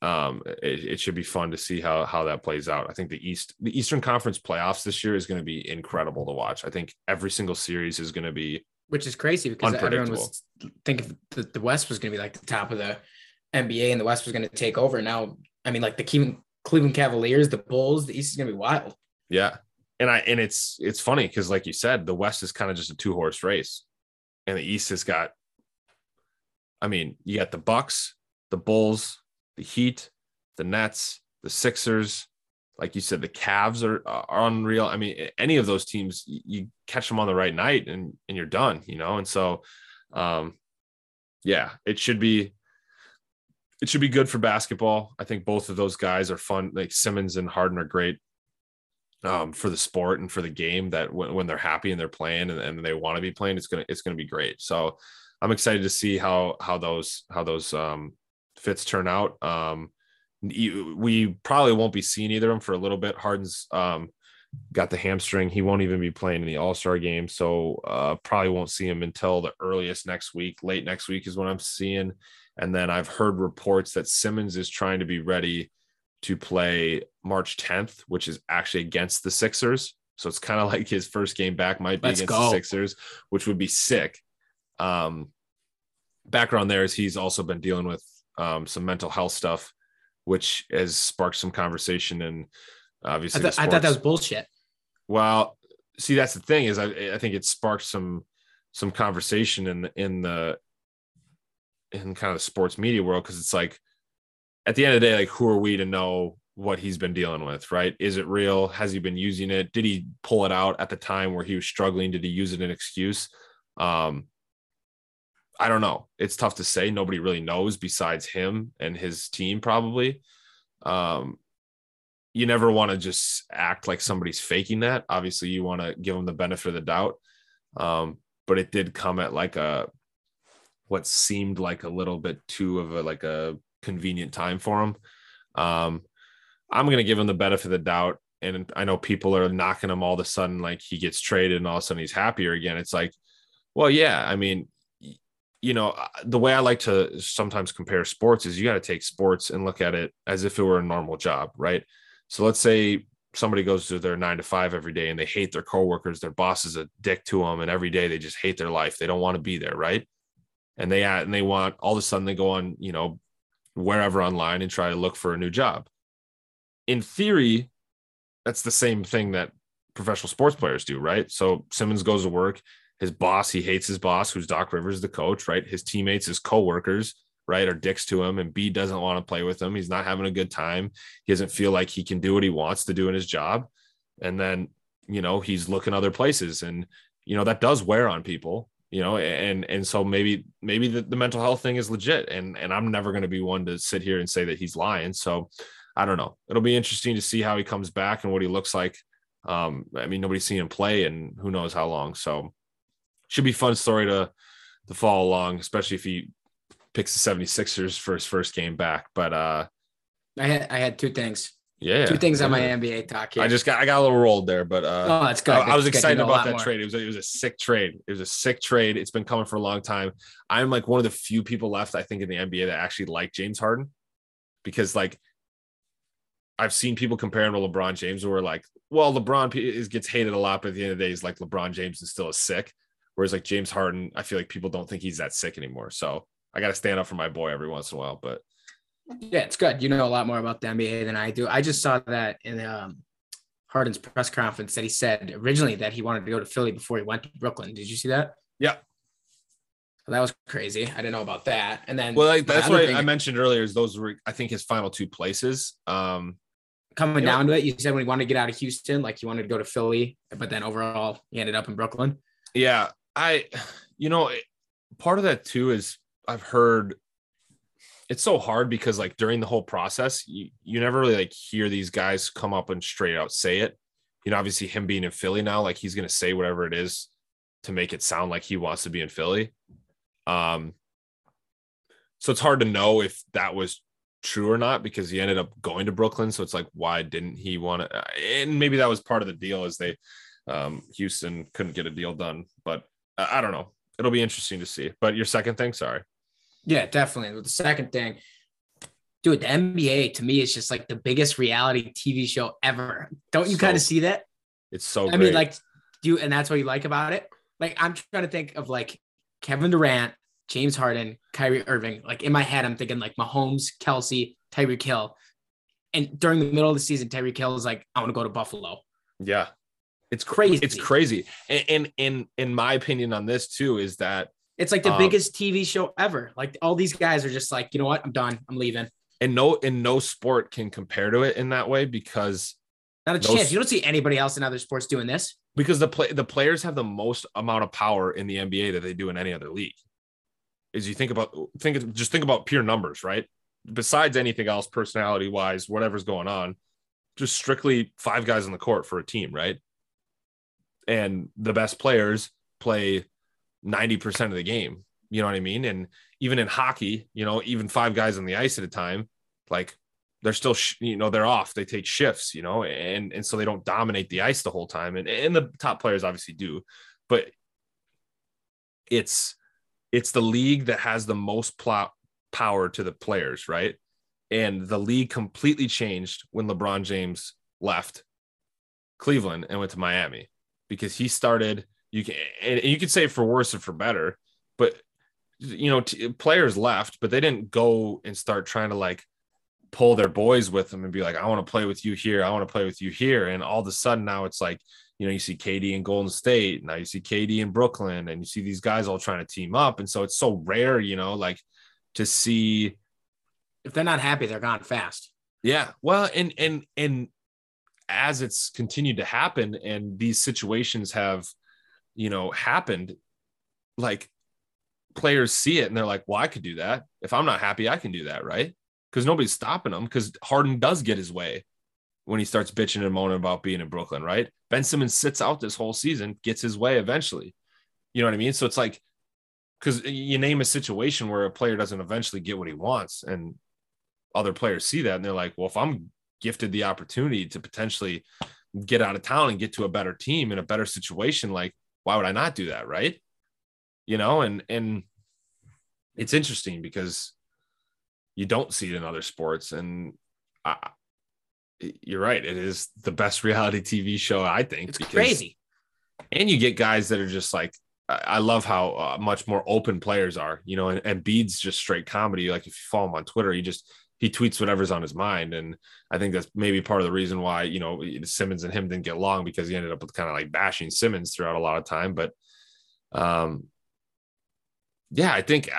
um, it, it, should be fun to see how how that plays out. I think the East, the Eastern Conference playoffs this year is going to be incredible to watch. I think every single series is going to be, which is crazy because everyone was thinking the, the West was going to be like the top of the NBA and the West was going to take over. Now, I mean, like the Cleveland Cavaliers, the Bulls, the East is gonna be wild. Yeah. And I and it's it's funny because like you said, the West is kind of just a two horse race. And the East has got, I mean, you got the Bucks, the Bulls, the Heat, the Nets, the Sixers. Like you said, the Cavs are, are unreal. I mean, any of those teams, you catch them on the right night and and you're done, you know. And so, um, yeah, it should be it should be good for basketball. I think both of those guys are fun. Like Simmons and Harden are great um, for the sport and for the game. That when, when they're happy and they're playing and, and they want to be playing, it's gonna it's gonna be great. So I'm excited to see how how those how those um, fits turn out. Um, we probably won't be seeing either of them for a little bit. Harden's um, got the hamstring. He won't even be playing in the All Star game, so uh, probably won't see him until the earliest next week. Late next week is what I'm seeing. And then I've heard reports that Simmons is trying to be ready to play March 10th, which is actually against the Sixers. So it's kind of like his first game back might be Let's against go. the Sixers, which would be sick. Um, background there is he's also been dealing with um, some mental health stuff, which has sparked some conversation. And obviously, I, th- I thought that was bullshit. Well, see, that's the thing is I, I think it sparked some some conversation in the in the in kind of the sports media world because it's like at the end of the day, like who are we to know what he's been dealing with, right? Is it real? Has he been using it? Did he pull it out at the time where he was struggling? Did he use it an excuse? Um, I don't know. It's tough to say. Nobody really knows besides him and his team, probably. Um, you never want to just act like somebody's faking that. Obviously, you want to give them the benefit of the doubt. Um, but it did come at like a what seemed like a little bit too of a like a convenient time for him. Um, I'm to give him the benefit of the doubt. and I know people are knocking him all of a sudden, like he gets traded and all of a sudden he's happier again. It's like, well, yeah, I mean, you know, uh, the way I like to sometimes compare sports is you got to take sports and look at it as if it were a normal job, right? So let's say somebody goes to their nine to five every day and they hate their coworkers, their boss is a dick to them, and every day they just hate their life. They don't want to be there, right? And they and they want all of a sudden they go on, you know, wherever online and try to look for a new job. In theory, that's the same thing that professional sports players do, right? So Simmons goes to work, his boss, he hates his boss, who's Doc Rivers, the coach, right? His teammates, his coworkers, right, are dicks to him, and Embiid doesn't want to play with him. He's not having a good time. He doesn't feel like he can do what he wants to do in his job. And then, you know, he's looking other places. And, you know, that does wear on people, you know, and and so maybe maybe the, the mental health thing is legit. And and I'm never going to be one to sit here and say that he's lying. So I don't know. It'll be interesting to see how he comes back and what he looks like. Um, I mean, nobody's seen him play and who knows how long. So should be fun story to to follow along, especially if he picks the 76ers for his first game back. But uh I had I had two things. Yeah. Two things yeah. on my NBA talk here. I just got I got a little rolled there, but uh oh, that's good. I, I was It's excited You know a about that more. trade. It was a, it was a sick trade. It was a sick trade. It's been coming for a long time. I'm like one of the few people left, I think, in the NBA that actually like James Harden because like I've seen people compare him to LeBron James who are like, well, LeBron is gets hated a lot, but at the end of the day, he's like LeBron James is still a sick. Whereas like James Harden, I feel like people don't think he's that sick anymore. So I got to stand up for my boy every once in a while. But Yeah, it's good. You know a lot more about the NBA than I do. I just saw that in um, Harden's press conference that he said originally that he wanted to go to Philly before he went to Brooklyn. Did you see that? yeah, That was crazy. I didn't know about that. And then well, like, that's what thing- I mentioned earlier. Is those were I think his final two places. Um, coming down to it, you said when he wanted to get out of Houston, like he wanted to go to Philly, but then overall he ended up in Brooklyn. Yeah, I, you know, part of that too is I've heard it's so hard because like during the whole process, you, you never really like hear these guys come up and straight out say it. You know, obviously him being in Philly now, like he's gonna say whatever it is to make it sound like he wants to be in Philly. Um, so it's hard to know if that was true or not because he ended up going to Brooklyn. So it's like, why didn't he want to? And maybe that was part of the deal is they, um, Houston couldn't get a deal done, but I, I don't know. It'll be interesting to see. But your second thing, sorry. Yeah, definitely. The second thing, dude, the NBA to me is just like the biggest reality TV show ever. Don't you So kind of see that? It's so I great. mean, like, do you, and that's what you like about it. Like, I'm trying to think of like Kevin Durant, James Harden, Kyrie Irving. Like in my head, I'm thinking like Mahomes, Kelce, Tyreek Hill. And during the middle of the season, Tyreek Hill is like, I want to go to Buffalo. yeah, it's Crazy. It's crazy. And, and in in my opinion on this too is that It's like the Um, biggest TV show ever. Like all these guys are just like, you know what? I'm done. I'm leaving. and no in no sport can compare to it in that way because Not a Those- chance. You don't see anybody else in other sports doing this. because the play the players have the most amount of power in the NBA that they do in any other league. Is you think about think just think about pure numbers, right? Besides anything else, personality wise, whatever's going on, just strictly five guys on the court for a team, right? And the best players play 90% of the game. You know what I mean? And even in hockey, you know, even five guys on the ice at a time, like they're still, sh- you know, they're off. They take shifts, you know, and and so they don't dominate the ice the whole time. And and the top players obviously do, but it's it's the league that has the most plot power to the players, right? And the league completely changed when LeBron James left Cleveland and went to Miami because he started. You can and you could say for worse or for better, but you know, t- players left, but they didn't go and start trying to like pull their boys with them and be like, I want to play with you here. I want to play with you here. And all of a sudden now it's like, you know, you see KD in Golden State. Now you see KD in Brooklyn and you see these guys all trying to team up. And so it's so rare, you know, like to see, If they're not happy, they're gone fast. yeah. Well, and, and, and as it's continued to happen and these situations have, you know, happened, like players see it and they're like, well, I could do that. If I'm not happy, I can do that. Right. Because nobody's stopping him because Harden does get his way when he starts bitching and moaning about being in Brooklyn. Right. Ben Simmons sits out this whole season, gets his way eventually. You know what I mean? So it's like, because you name a situation where a player doesn't eventually get what he wants and other players see that and they're like, well, if I'm gifted the opportunity to potentially get out of town and get to a better team in a better situation, like why would I not do that, right? You know, and and it's interesting because you don't see it in other sports, and I, you're right. It is the best reality TV show, I think. It's because, crazy. And you get guys that are just like, I love how uh, much more open players are, you know, and, and Embiid's just straight comedy. Like if you follow him on Twitter, he just he tweets whatever's on his mind. And I think that's maybe part of the reason why, you know, Simmons and him didn't get along because he ended up with kind of like bashing Simmons throughout a lot of time. But um yeah, I think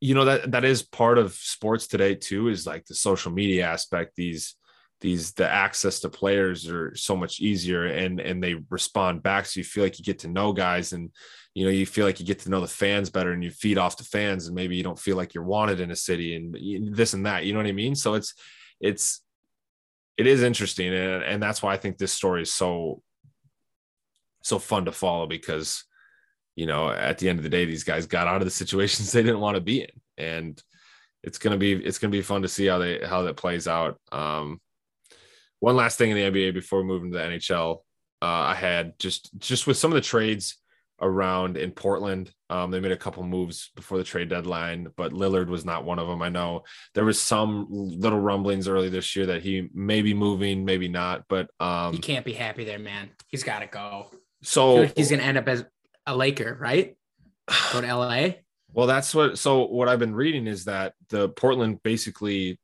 you know that that is part of sports today too, is like the social media aspect, these these the access to players are so much easier and and they respond back so you feel like you get to know guys and you know you feel like you get to know the fans better and you feed off the fans and maybe you don't feel like you're wanted in a city and this and that you know what i mean? So it's it's it is interesting and, and that's why i think this story is so so fun to follow because you know at the end of the day these guys got out of the situations they didn't want to be in and it's gonna be it's gonna be fun to see how they how that plays out. Um one last thing in the NBA before moving to the NHL, uh, I had just just with some of the trades around in Portland. Um, they made a couple moves before the trade deadline, but Lillard was not one of them. I know there was some little rumblings early this year that he may be moving, maybe not, but um, he can't be happy there, man. He's got to go. So like he's gonna end up as a Laker, right? Go to LA. Well, that's what. So what I've been reading is that the Portland basically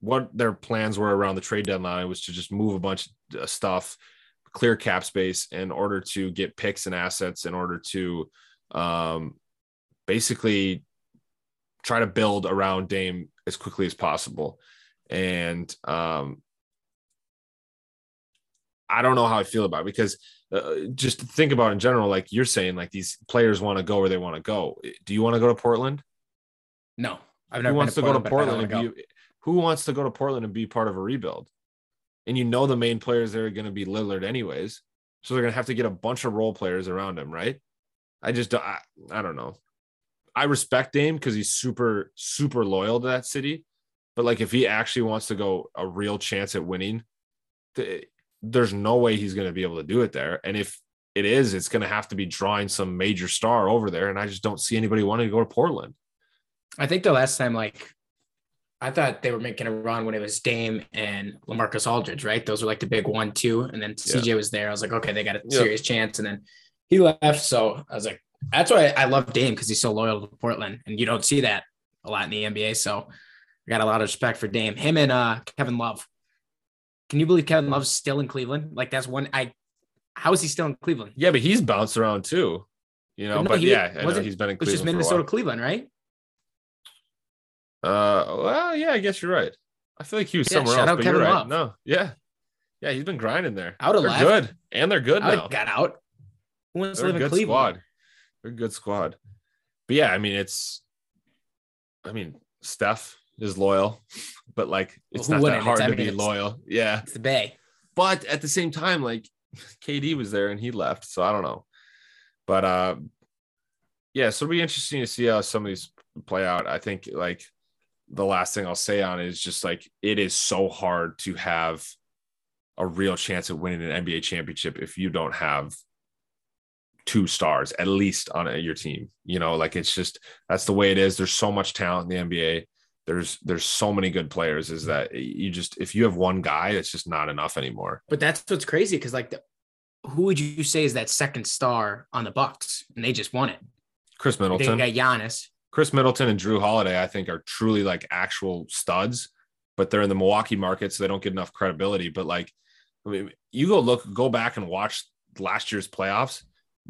what their plans were around the trade deadline was to just move a bunch of stuff, clear cap space in order to get picks and assets in order to um, basically try to build around Dame as quickly as possible. And um, I don't know how I feel about it because uh, just think about in general, like you're saying, like these players want to go where they want to go. Do you want to go to Portland? No, I've never. Who wants to, to go to Portland and be, who wants to go to Portland and be part of a rebuild? And you know the main players there are going to be Lillard anyways, so they're going to have to get a bunch of role players around him, right? I just I, I don't know. I respect Dame because he's super super loyal to that city, but like if he actually wants to go a real chance at winning, there's no way he's going to be able to do it there. And if it is, it's going to have to be drawing some major star over there, and I just don't see anybody wanting to go to Portland. I think the last time like I thought they were making a run when it was Dame and LaMarcus Aldridge, right? Those were like the big one, two. And then CJ was there. I was like, okay, they got a serious chance. And then he left. So I was like, that's why I love Dame because he's so loyal to Portland. And you don't see that a lot in the NBA. So I got a lot of respect for Dame. Him and uh, Kevin Love. Can you believe Kevin Love's still in Cleveland? Like that's one I how is he still in Cleveland? Yeah, but he's bounced around too. You know, no, but yeah, I know he's been in Cleveland. It's just Minnesota, Cleveland, right? Uh, well, yeah, I guess you're right. I feel like he was yeah, somewhere else, but Kevin you're right. Love. No, yeah, yeah, he's been grinding there. Out of they're good, and they're good now. Got out. Who wants they're to live a good Cleveland? squad. They're a good squad. But yeah, I mean, it's. I mean, Steph is loyal, but like it's well, not that hard to be loyal. Yeah, it's the Bay. But at the same time, like KD was there and he left, so I don't know. But uh, yeah, so it'll be interesting to see how some of these play out. I think like the last thing I'll say on it is just like it is so hard to have a real chance at winning an NBA championship if you don't have two stars at least on your team. You know, like it's just that's the way it is. There's so much talent in the NBA. There's there's so many good players. Is that you just if you have one guy, it's just not enough anymore. But that's what's crazy because like the, who would you say is that second star on the Bucks and they just won it? Khris Middleton. They got Giannis. Khris Middleton and Jrue Holiday, I think, are truly like actual studs, but they're in the Milwaukee market, so they don't get enough credibility. But like, I mean, you go look, go back and watch last year's playoffs.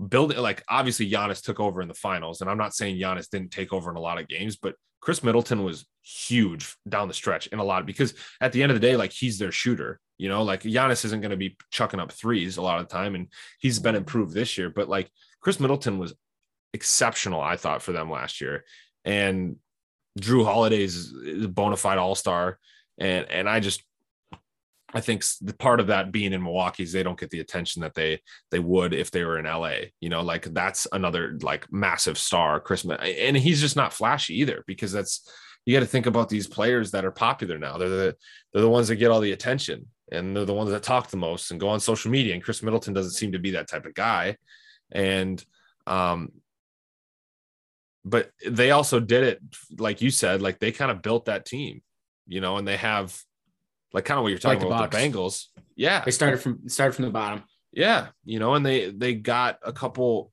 Build it like obviously Giannis took over in the finals, and I'm not saying Giannis didn't take over in a lot of games, but Khris Middleton was huge down the stretch in a lot because at the end of the day, like he's their shooter. You know, like Giannis isn't going to be chucking up threes a lot of the time, and he's been improved this year. But like Khris Middleton was exceptional, I thought, for them last year. And Jrue Holiday is a bona fide all star. And and I just I think the part of that being in Milwaukee is they don't get the attention that they they would if they were in LA. You know, like that's another like massive star, Khris, and he's just not flashy either because that's you got to think about these players that are popular now. They're the they're the ones that get all the attention and they're the ones that talk the most and go on social media. And Khris Middleton doesn't seem to be that type of guy. And um, but they also did it like you said, like they kind of built that team, you know, and they have like kind of what you're talking like about the, the Bengals. Yeah. They started from started from the bottom. Yeah, you know, and they they got a couple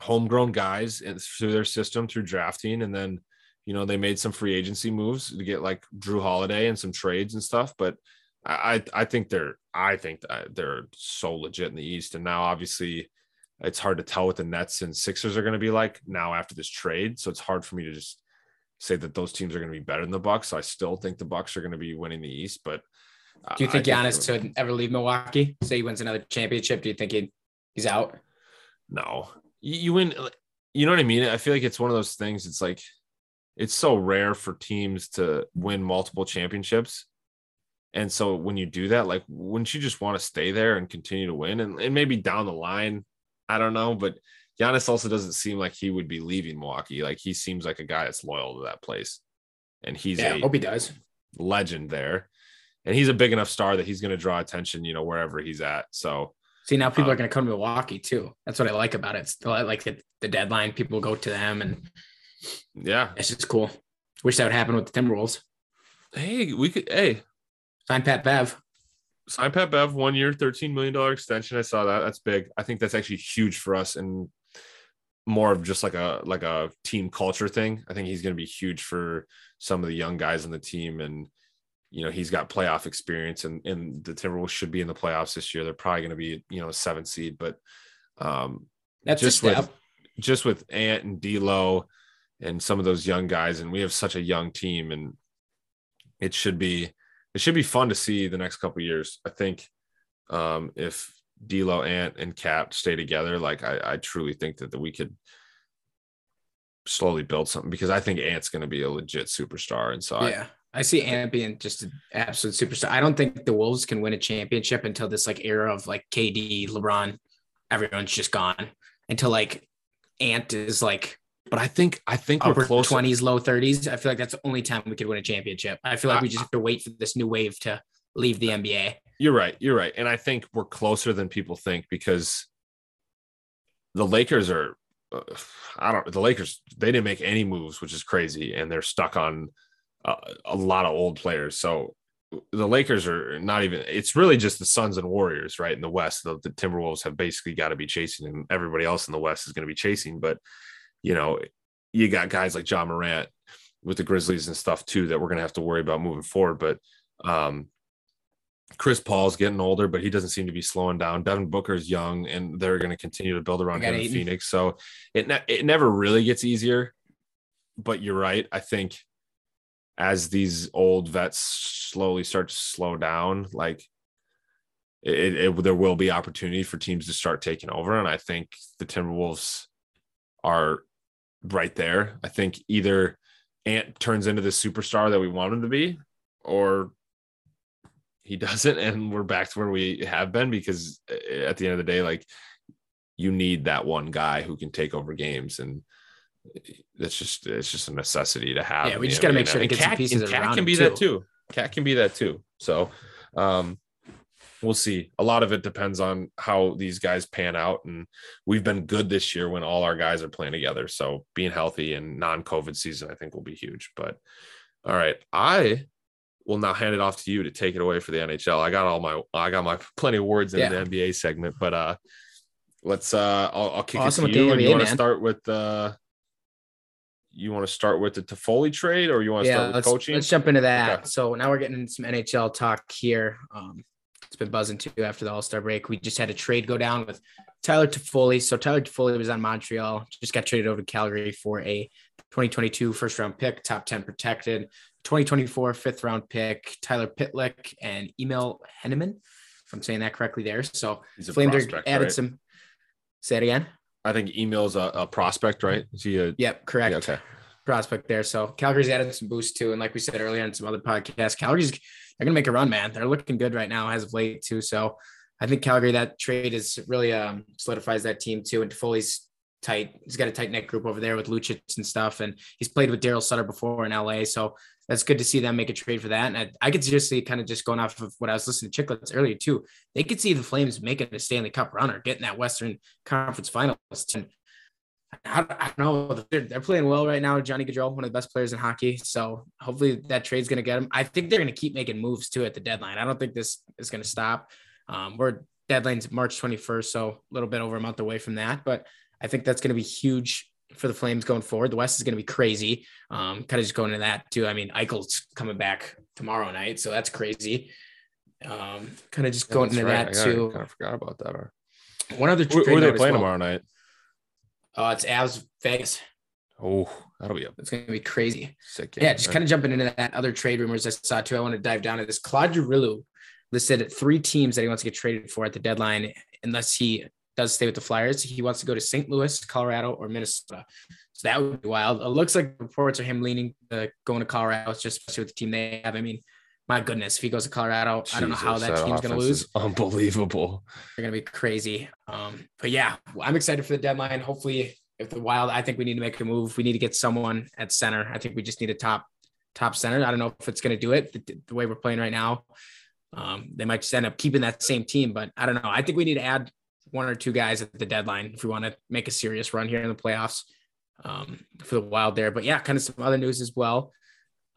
homegrown guys through their system through drafting, and then you know they made some free agency moves to get like Jrue Holiday and some trades and stuff. But I I think they're I think they're so legit in the East, and now obviously it's hard to tell what the Nets and Sixers are going to be like now after this trade. So it's hard for me to just say that those teams are going to be better than the Bucks. So I still think the Bucks are going to be winning the East, but do you think I Giannis think could ever leave Milwaukee? Say he wins another championship. Do you think he he's out? No, you, you win. You know what I mean? I feel like it's one of those things. It's like it's so rare for teams to win multiple championships. And so when you do that, like, wouldn't you just want to stay there and continue to win? And, and maybe down the line, I don't know, but Giannis also doesn't seem like he would be leaving Milwaukee. Like he seems like a guy that's loyal to that place. And he's yeah, a hope he does. legend there. And he's a big enough star that he's going to draw attention, you know, wherever he's at. So see now people um, are going to come to Milwaukee too. That's what I like about it. It's like the, the deadline, people go to them and yeah, it's just cool. Wish that would happen with the Timberwolves. Hey, we could hey sign Pat Bev. Sign Pat Bev one year, $13 million extension. I saw that. That's big. I think that's actually huge for us and more of just like a like a team culture thing. I think he's going to be huge for some of the young guys on the team and you know he's got playoff experience and and the Timberwolves should be in the playoffs this year. They're probably going to be you know a seven seed, but um that's just with just with Ant and D'Lo and some of those young guys, and we have such a young team, and it should be it should be fun to see the next couple years. I think um if D'Lo, Ant, and Cap stay together, like I, I truly think that, that we could slowly build something because I think Ant's going to be a legit superstar, and so yeah. I, I see Ant being just an absolute superstar. I don't think the Wolves can win a championship until this like era of like KD, LeBron, everyone's just gone until like Ant is like. But I think I think upper twenties, low thirties. I feel like that's the only time we could win a championship. I feel like we just have to wait for this new wave to leave the NBA. You're right. You're right, and I think we're closer than people think because the Lakers are. Uh, I don't. The Lakers they didn't make any moves, which is crazy, and they're stuck on a, a lot of old players. So the Lakers are not even. It's really just the Suns and Warriors, right? In the West, the, the Timberwolves have basically got to be chasing, and everybody else in the West is going to be chasing. But you know, you got guys like Ja Morant with the Grizzlies and stuff too that we're going to have to worry about moving forward. But um, Chris Paul's getting older, but he doesn't seem to be slowing down. Devin Booker's young, and they're going to continue to build around him in Phoenix. So it ne- it never really gets easier. But you're right. I think as these old vets slowly start to slow down, like it, it, there will be opportunity for teams to start taking over. And I think the Timberwolves are right there. I think either Ant turns into the superstar that we want him to be, or he doesn't, and we're back to where we have been because eh, at the end of the day, like you need that one guy who can take over games. And it's just it's just a necessity to have. Yeah, we just got to make sure Cat, Cat can be too. that too. Cat can be that too. So um we'll see. A lot of it depends on how these guys pan out. And we've been good this year when all our guys are playing together. So being healthy and non-COVID season, I think will be huge. But all right. I will now hand it off to you to take it away for the NHL. I got all my I got my plenty of words in yeah. the NBA segment, but uh let's uh I'll, I'll kick awesome it to you. and you want to start with uh you want to start with the Toffoli trade or you want to yeah, start with let's, coaching? Let's jump into that. Okay. So now we're getting some NHL talk here. Um, been buzzing too after the All Star break. We just had a trade go down with Tyler Toffoli. So Tyler Toffoli was on Montreal, just got traded over to Calgary for a 2022 first round pick, top 10 protected, 2024 fifth round pick, Tyler Pitlick and Emil Heineman, if I'm saying that correctly there. So Flames added right? some. Say it again. I think Emil's a, a prospect, right? Is he a yep, correct. Yeah, okay. Prospect there. So Calgary's added some boost too. And like we said earlier in some other podcasts, Calgary's they're gonna make a run, man. They're looking good right now as of late too. So I think Calgary that trade is really um, solidifies that team too. And Toffoli's tight. He's got a tight knit group over there with Lucic and stuff, and he's played with Darryl Sutter before in LA. So that's good to see them make a trade for that. And I, I could seriously kind of just going off of what I was listening to Chiclets earlier too. They could see the Flames making a Stanley Cup run or getting that Western Conference Finals. And I, I don't know. They're, they're, playing well right now. Johnny Gaudreau, one of the best players in hockey. So hopefully that trade's going to get him. I think they're going to keep making moves too at the deadline. I don't think this is going to stop. Um, we're deadline's March 21st, so a little bit over a month away from that. But I think that's going to be huge for the Flames going forward. The West is going to be crazy. Um, kind of just going into that too. I mean, Eichel's coming back tomorrow night, so that's crazy. Um, kind of just yeah, going into right. that too. Kind of forgot about that. One other. Who, who are they playing well. tomorrow night? Oh, it's Avs Vegas. Oh, that'll be up. It's going to be crazy. Sick. Yeah, just kind of jumping into that other trade rumors I saw too. I want to dive down to this. Claude Giroux listed three teams that he wants to get traded for at the deadline, unless he does stay with the Flyers. He wants to go to St. Louis, Colorado, or Minnesota. So that would be wild. It looks like reports are him leaning to going to Colorado, just especially with the team they have. I mean, my goodness, if he goes to Colorado, Jesus, I don't know how that, that team's going to lose. Unbelievable. They're going to be crazy. Um, but yeah, I'm excited for the deadline. Hopefully, if the Wild, I think we need to make a move. We need to get someone at center. I think we just need a top top center. I don't know if it's going to do it the, the, way we're playing right now. Um, they might just end up keeping that same team, but I don't know. I think we need to add one or two guys at the deadline if we want to make a serious run here in the playoffs um, for the Wild there. But yeah, kind of some other news as well.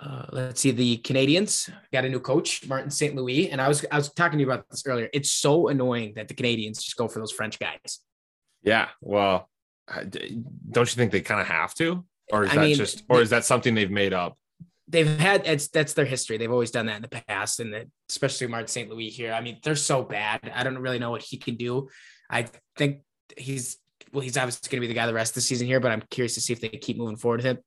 Uh, let's see, the Canadiens got a new coach, Martin St. Louis, and I was I was talking to you about this earlier. It's so annoying that the Canadiens just go for those French guys. Yeah, well, don't you think they kind of have to, or is I that mean, just, or is that something they've made up? They've had it's that's their history. They've always done that in the past, and especially Martin St. Louis here. I mean, they're so bad. I don't really know what he can do. I think he's well, he's obviously going to be the guy the rest of the season here, but I'm curious to see if they keep moving forward with him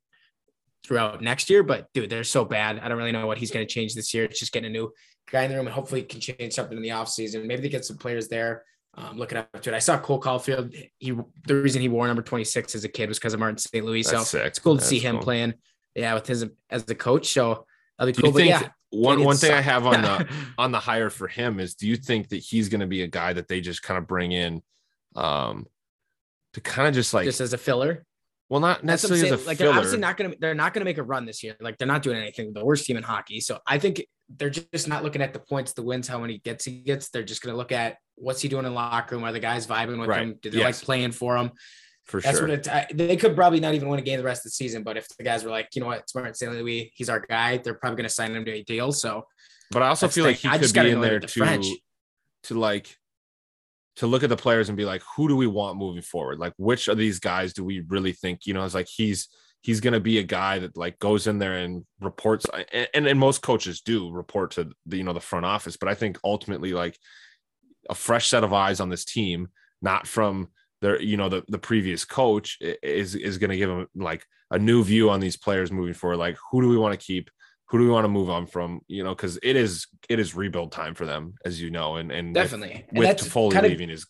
throughout next year. But dude, they're so bad. I don't really know what he's going to change this year. It's just getting a new guy in the room and hopefully can change something in the offseason. Maybe they get some players there. Um, looking up to it, I saw Cole Caufield. He the reason he wore number 26 as a kid was because of Martin St. Louis. That's so sick. it's cool to That's see him cool. playing. Yeah, with his as the coach. So that'll be cool. But yeah, one one thing I have on the on the hire for him is, do you think that he's going to be a guy that they just kind of bring in? um, to kind of just like just as a filler. Well, not necessarily as a like filler. They're obviously not gonna they're not gonna make a run this year. Like they're not doing anything. The worst team in hockey. So I think they're just not looking at the points, the wins, how many gets he gets. They're just gonna look at what's he doing in the locker room. Are the guys vibing with right. him? Do they yes. like playing for him? For That's sure. what it, they could probably not even win a game the rest of the season. But if the guys were like, you know what, Smart Stanley Louis, he's our guy, they're probably going to sign him to a deal. So, but I also feel like he could be in there to, French. to like to look at the players and be like, who do we want moving forward? Like, which of these guys do we really think, you know, it's like he's he's going to be a guy that like goes in there and reports and, and, and most coaches do report to the you know the front office. But i think ultimately like a fresh set of eyes on this team not from their you know the, the previous coach is is going to give them like a new view on these players moving forward. Like who do we want to keep who do we want to move on from? You know, because it is it is rebuild time for them, as you know, and and definitely with, with Toffoli kind of, leaving is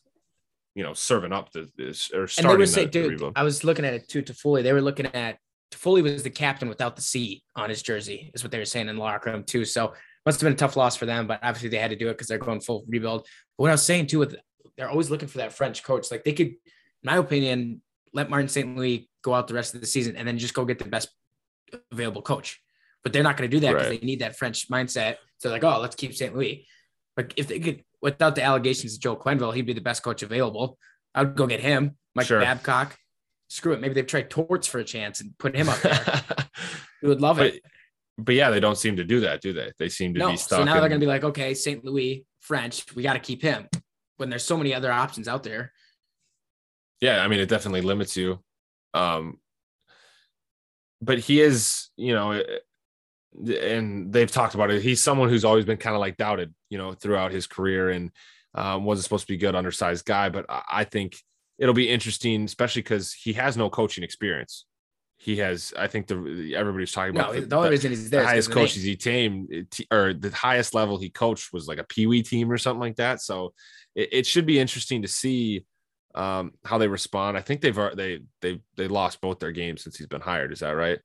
you know serving up the this or starting. And they were saying, dude, rebuild. I was looking at it too. Toffoli, they were looking at Toffoli was the captain without the C on his jersey, is what they were saying in the locker room too. So must have been a tough loss for them, but obviously they had to do it because they're going full rebuild. But what I was saying too, with they're always looking for that French coach. Like they could, in my opinion, let Martin St. Louis go out the rest of the season and then just go get the best available coach but they're not going to do that because right. they need that French mindset. So like, oh, let's keep St. Louis. Like if they could, without the allegations of Joel Quenneville, he'd be the best coach available. I would go get him, Mike sure. Babcock. Screw it. Maybe they've tried Torts for a chance and put him up there. we would love but, it. But yeah, they don't seem to do that, do they? They seem to no. be stuck. So now in... they're going to be like, okay, St. Louis, French, we got to keep him. When there's so many other options out there. Yeah, I mean, it definitely limits you. Um, but he is, you know, and they've talked about it. He's someone who's always been kind of like doubted, you know, throughout his career and um, wasn't supposed to be a good undersized guy. But I think it'll be interesting, especially because he has no coaching experience. He has, I think, the everybody's talking about no, the, the, only reason he's there the highest coaches he team or the highest level he coached was like a Pee Wee team or something like that. So it, it should be interesting to see um, how they respond. I think they've they they they lost both their games since he's been hired. Is that right?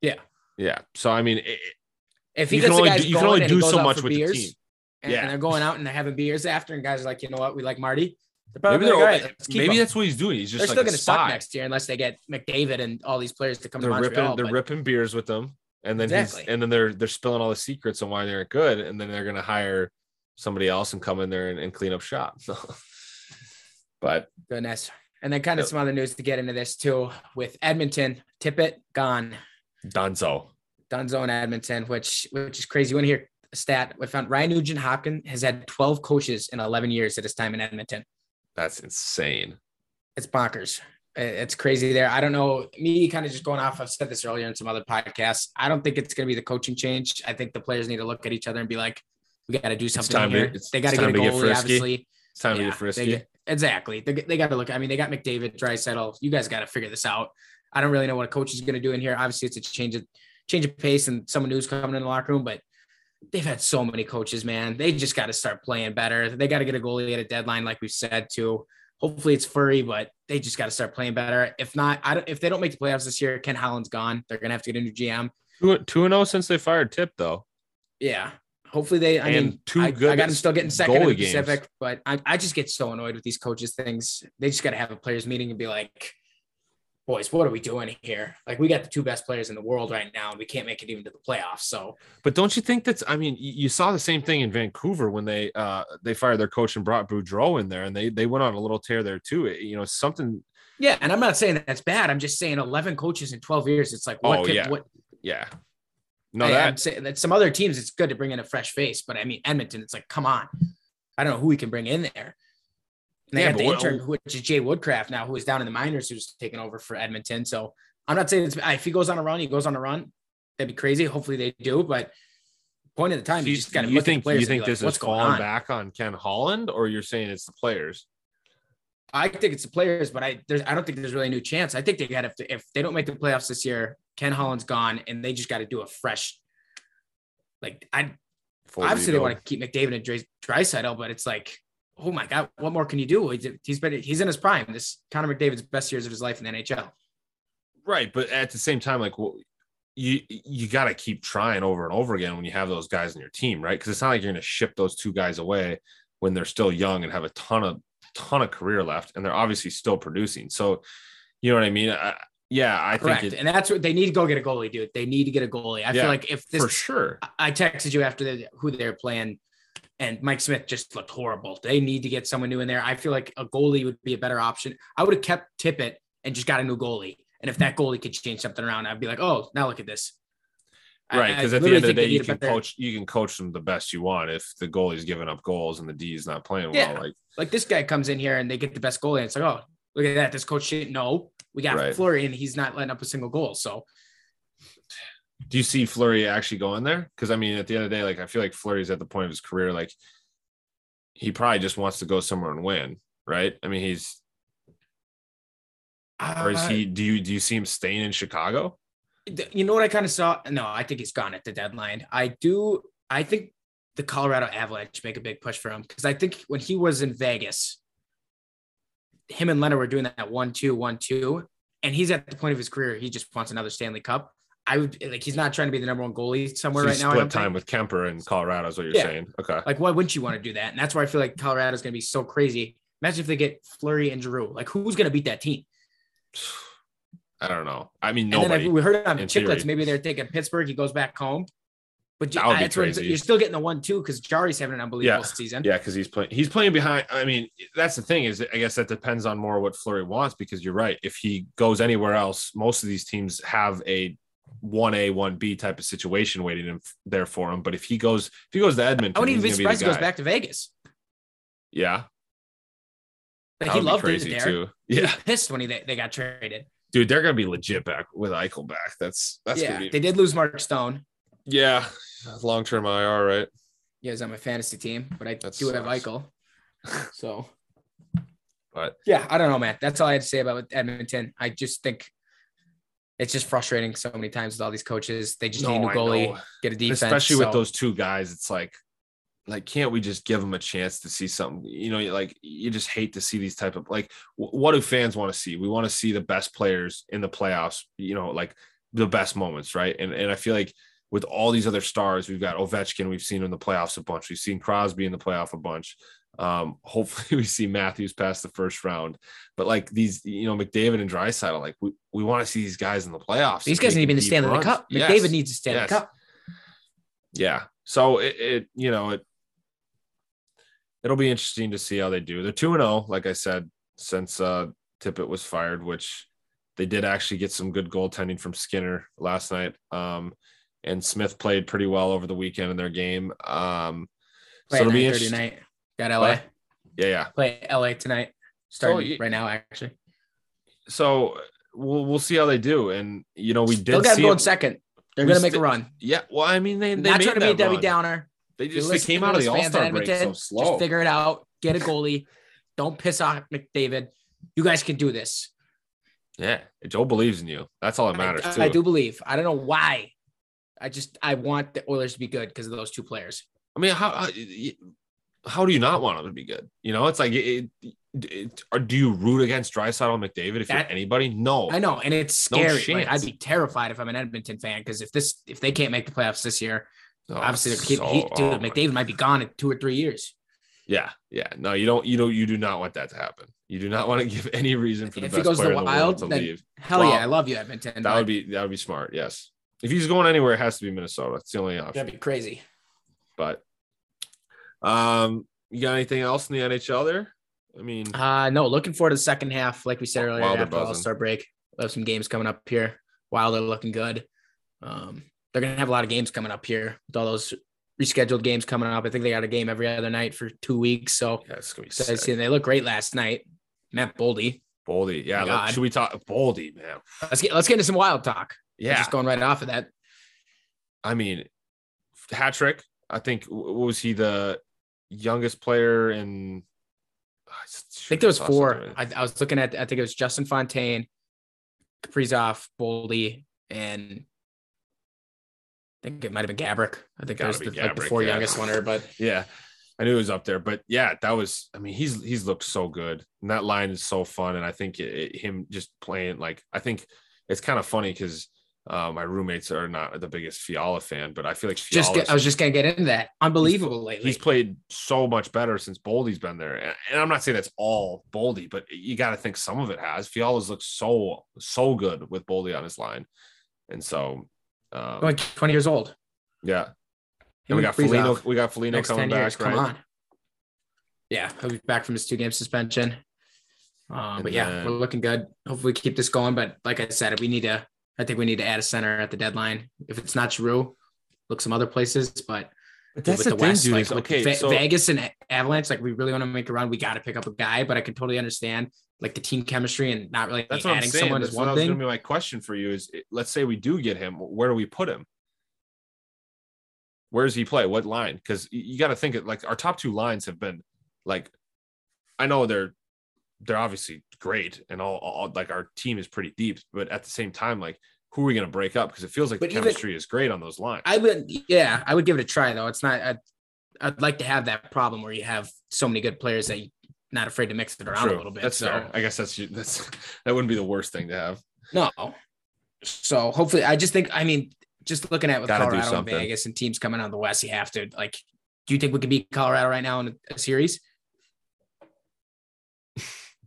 Yeah. Yeah. So I mean, it, if he you can only do, you can only do so much with beers, the team. And, yeah. and they're going out and they're having beers after, and guys are like, you know what, we like Marty. Maybe they're like, right, maybe that's what he's doing. He's just they're like still going to suck next year unless they get McDavid and all these players to come they're to Montreal. Ripping, they're but... ripping beers with them, and then exactly. he's and then they're they're spilling all the secrets on why they're good, and then they're going to hire somebody else and come in there and, and clean up shop. but goodness, and then kind of some other news to get into this too with Edmonton, Tippett gone, Dunzo, Dunzo in Edmonton, which which is crazy. You want to hear a stat? We found Ryan Nugent Hopkins has had 12 coaches in 11 years at his time in Edmonton. That's insane. It's bonkers. It's crazy there. I don't know. Me kind of just going off. I've said this earlier in some other podcasts. I don't think it's going to be the coaching change. I think the players need to look at each other and be like, "We got to do something here." To, they got to get a goalie, get obviously. It's time yeah, to get frisky. They, exactly. They, they got to look. I mean, they got McDavid, Draisaitl. You guys got to figure this out. I don't really know what a coach is going to do in here. Obviously, it's a change of change of pace and someone who's coming in the locker room, but they've had so many coaches, man. They just got to start playing better. They got to get a goalie at a deadline, like we said, too. Hopefully it's Fleury, but they just got to start playing better. If not, I don't, if they don't make the playoffs this year, Ken Holland's gone. They're gonna have to get a new GM. Two and zero oh since they fired Tip, though. Yeah, hopefully they. I and mean, two I, good. I got them still getting second in the Pacific, games. but I, I just get so annoyed with these coaches things. They just got to have a players meeting and be like, boys, what are we doing here? Like we got the two best players in the world right now, and we can't make it even to the playoffs. So, but don't you think that's? I mean, you saw the same thing in Vancouver when they uh they fired their coach and brought Boudreau in there, and they they went on a little tear there too. You know, something. Yeah, and I'm not saying that's bad. I'm just saying 11 coaches in 12 years. It's like what? Oh could, yeah, what? Yeah. No, I, that... that some other teams, it's good to bring in a fresh face, but I mean Edmonton, it's like, come on, I don't know who we can bring in there. And they yeah, got the intern, which is Jay Woodcroft now, who is down in the minors, who's taking over for Edmonton. So I'm not saying if he goes on a run, he goes on a run. That'd be crazy. Hopefully they do, but point of the time, so you, just got to. You think you think this like, is falling on? back on Ken Holland, or you're saying it's the players? I think it's the players, but I there's I don't think there's really a new chance. I think they got if if they don't make the playoffs this year, Ken Holland's gone, and they just got to do a fresh. Like I, obviously they want to keep McDavid and Draisaitl, but it's like oh my god, what more can you do? He's been he's in his prime. This Connor McDavid's best years of his life in the NHL. Right, but at the same time, like well, you you got to keep trying over and over again when you have those guys in your team, right? Because it's not like you're going to ship those two guys away when they're still young and have a ton of ton of career left, and they're obviously still producing. So, you know what I mean? I, yeah, I Correct. think, it, and that's what they need to go get a goalie, dude. They need to get a goalie. I yeah, feel like if this for sure, I texted you after who they're playing and Mike Smith just looked horrible. They need to get someone new in there. I feel like a goalie would be a better option. I would have kept Tippett and just got a new goalie. And if that goalie could change something around, I'd be like, oh, now look at this. Right, because at the end of the day, you can better... coach you can coach them the best you want if the goalie's giving up goals and the D is not playing yeah. well. Like like this guy comes in here and they get the best goalie, and it's like, oh, look at that. This coach didn't know. We got right. Fleury and he's not letting up a single goal. So do you see Fleury actually going there? Because I mean, at the end of the day, like I feel like Fleury's at the point of his career, like he probably just wants to go somewhere and win, right? I mean, he's uh, or is he? Do you do you see him staying in Chicago? You know what I kind of saw? No, I think he's gone at the deadline. I do. I think the Colorado Avalanche make a big push for him because I think when he was in Vegas, him and Lehner were doing that one two one two, and he's at the point of his career he just wants another Stanley Cup. I would like he's not trying to be the number one goalie somewhere so right now. Split time think. with Kuemper in Colorado is what you're yeah. saying. Okay. Like why wouldn't you want to do that? And that's why I feel like Colorado is going to be so crazy. Imagine if they get Fleury and Giroux. Like who's going to beat that team? I don't know. I mean, nobody. we heard on the Chiclets. Maybe they're thinking Pittsburgh. He goes back home. But that would be crazy. you're still getting the one two because Jarry's having an unbelievable yeah. season. Yeah, because he's playing. He's playing behind. I mean, that's the thing is, I guess that depends on more what Fleury wants because you're right. If he goes anywhere else, most of these teams have a one A, one B type of situation waiting in, there for him. But if he goes, if he goes to Edmonton, I wouldn't even be surprised he goes back to Vegas. Yeah, but he loved it there. Too. Yeah, pissed when he they got traded. Dude, they're gonna be legit back with Eichel back. That's that's yeah. Be... They did lose Mark Stone. Yeah, long term IR, right? Yeah, he's on my fantasy team, but I That's do have Eichel. So, but yeah, I don't know, man. That's all I had to say about Edmonton. I just think it's just frustrating so many times with all these coaches. They just no, need a goalie, get a defense. Especially so. with those two guys, it's like, like, can't we just give them a chance to see something? You know, like you just hate to see these type of like, what do fans want to see? We want to see the best players in the playoffs. You know, like the best moments, right? And and I feel like with all these other stars, we've got Ovechkin, we've seen him in the playoffs a bunch. We've seen Crosby in the playoff a bunch. Um, hopefully we see Matthews pass the first round. But like these, you know, McDavid and Draisaitl, like we, we want to see these guys in the playoffs. These guys need to be in the. Cup. Yes. McDavid needs to stand yes. the cup. Yeah. So it, it, you know, it it'll be interesting to see how they do. They're 2 and 0, like I said, since uh Tippett was fired, which they did actually get some good goaltending from Skinner last night. Um, and Smith played pretty well over the weekend in their game. Um, so it'll be interesting. Night. Got LA. But, yeah, yeah. Play LA tonight. Starting so, right now, actually. So we'll we'll see how they do. And you know, we did. They'll get going second. They're gonna make a run. Yeah. Well, I mean, they, they not trying to be a Debbie Downer. They just they came out of the All Star break so slow. Just figure it out. Get a goalie. Don't piss off McDavid. You guys can do this. Yeah, Joe believes in you. That's all that matters. I, I, do believe. I don't know why. I just I want the Oilers to be good because of those two players. I mean, how how, how do you not want them to be good? You know, it's like it, it, it or do you root against and McDavid if that, you're anybody? No, I know, and it's scary. No like, I'd be terrified if I'm an Edmonton fan because if this if they can't make the playoffs this year, oh, obviously they're keep, so, dude, oh McDavid might be gone in two or three years. Yeah, yeah. No, you don't. You know, you do not want that to happen. You do not want to give any reason for the if best player the in the wild, world to leave. Hell well, yeah, I love you, Edmonton. That would be that would be smart. Yes, if he's going anywhere, it has to be Minnesota. It's the only option. That'd be crazy. But, um, you got anything else in the NHL there? I mean, uh, no. Looking forward to the second half, like we said earlier, after All Star break. We have some games coming up here. They're looking good, um, they're gonna have a lot of games coming up here with all those rescheduled games coming up. I think they got a game every other night for two weeks. So yeah, it's gonna be sick. they look great last night. Matt Boldy. Boldy, yeah. Look, should we talk Boldy, man? Let's get let's get into some wild talk. Yeah, just going right off of that. I mean, hat trick. I think was he the youngest player in? Ah, I think there was four. I, I, was looking at. I think it was Justin Fontaine, Kaprizov, Boldy, and I think it might have been Gaborik. I think that was the, Gaborik, like the four yeah. youngest one, but yeah, I knew it was up there. But yeah, that was. I mean, he's he's looked so good, and that line is so fun. And I think it, it, him just playing like I think it's kind of funny because uh, my roommates are not the biggest Fiala fan, but I feel like just get, I was just gonna get into that. Unbelievable he's, lately. He's played so much better since Boldy's been there, and, and I'm not saying that's all Boldy, but you got to think some of it has. Fiala's looked so so good with Boldy on his line, and so um, like 20 years old. Yeah. And we got Foligno. We got Foligno coming back. Years, right? Come on. Yeah, he'll be back from his two game suspension. Um, but yeah, we're looking good. Hopefully, keep this going. But like I said, we need to. I think we need to add a center at the deadline. If it's not Giroux, look some other places. But, but that's with the, the thing, West, dude, like, okay, Ve- so, Vegas and Avalanche, like we really want to make a run. We got to pick up a guy. But I can totally understand like the team chemistry and not really that's adding someone that's is one thing. Going to be my question for you is: Let's say we do get him, where do we put him? Where does he play? What line? Because you got to think it like our top two lines have been like, I know they're they're obviously great and all, all like our team is pretty deep, but at the same time, like who are we going to break up? Because it feels like but the chemistry is great on those lines. I would, yeah, I would give it a try though. It's not. I'd, I'd like to have that problem where you have so many good players that you're not afraid to mix it around True. a little bit. That's so fair. I guess that's that's that wouldn't be the worst thing to have. No. So hopefully, I just think I mean, just looking at with Gotta Colorado and Vegas and teams coming out of the West, you have to like. Do you think we could beat Colorado right now in a, series?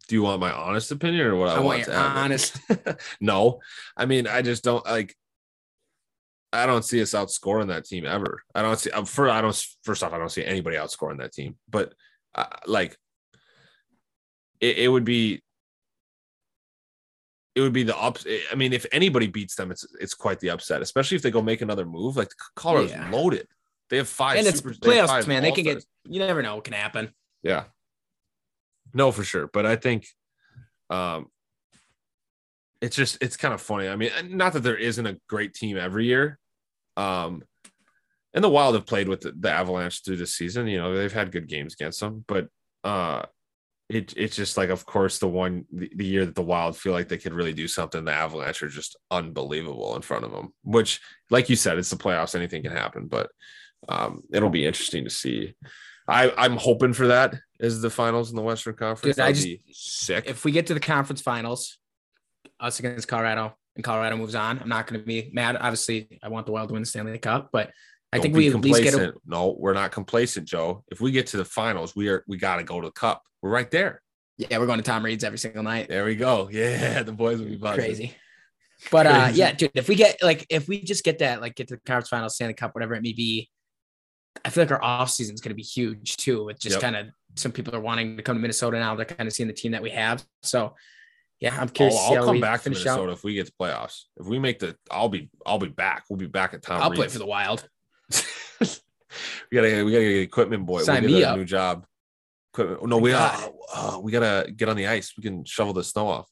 Do you want my honest opinion or what I, I want, to have? Honest. no, I mean I just don't like. I don't see us outscoring that team ever. I don't see. For I don't. First off, I don't see anybody outscoring that team. But uh, like it, it would be it would be the ups. I mean, if anybody beats them, it's it's quite the upset, especially if they go make another move. Like Colorado's yeah. loaded. They have five. And it's playoffs, man. They can get. You never know what can happen. Yeah. No, for sure. But I think, um, it's just it's kind of funny. I mean, not that there isn't a great team every year, um, and the Wild have played with the, the Avalanche through this season. You know, they've had good games against them, but uh, it, it's just like, of course, the one the, the, year that the Wild feel like they could really do something, the Avalanche are just unbelievable in front of them. Which, like you said, it's the playoffs; anything can happen. But um, it'll be interesting to see. I, I'm hoping for that as the finals in the Western Conference. Dude, I just sick. If we get to the conference finals, us against Colorado, and Colorado moves on, I'm not going to be mad. Obviously, I want the Wild to win the Stanley Cup, but I Don't think we at least get a. No, we're not complacent, Joe. If we get to the finals, we are we got to go to the cup. We're right there. yeah, we're going to Tom Reid's every single night. There we go. Yeah, the boys will be buzzing. Crazy. But uh yeah, dude, if we get like if we just get that, like get to the conference finals, Stanley Cup, whatever it may be, I feel like our off season is gonna be huge too. With just Yep. kind of some people are wanting to come to Minnesota now. They're kind of seeing the team that we have. So yeah, I'm curious I'll come back to Minnesota out. if we get to playoffs. If we make the, I'll be I'll be back. We'll be back at Tom. I'll play for the Wild. we gotta we gotta get equipment boy. Sign we'll get me a up. new job. Equipment. No, we God. uh, uh, we gotta get on the ice. We can shovel the snow off.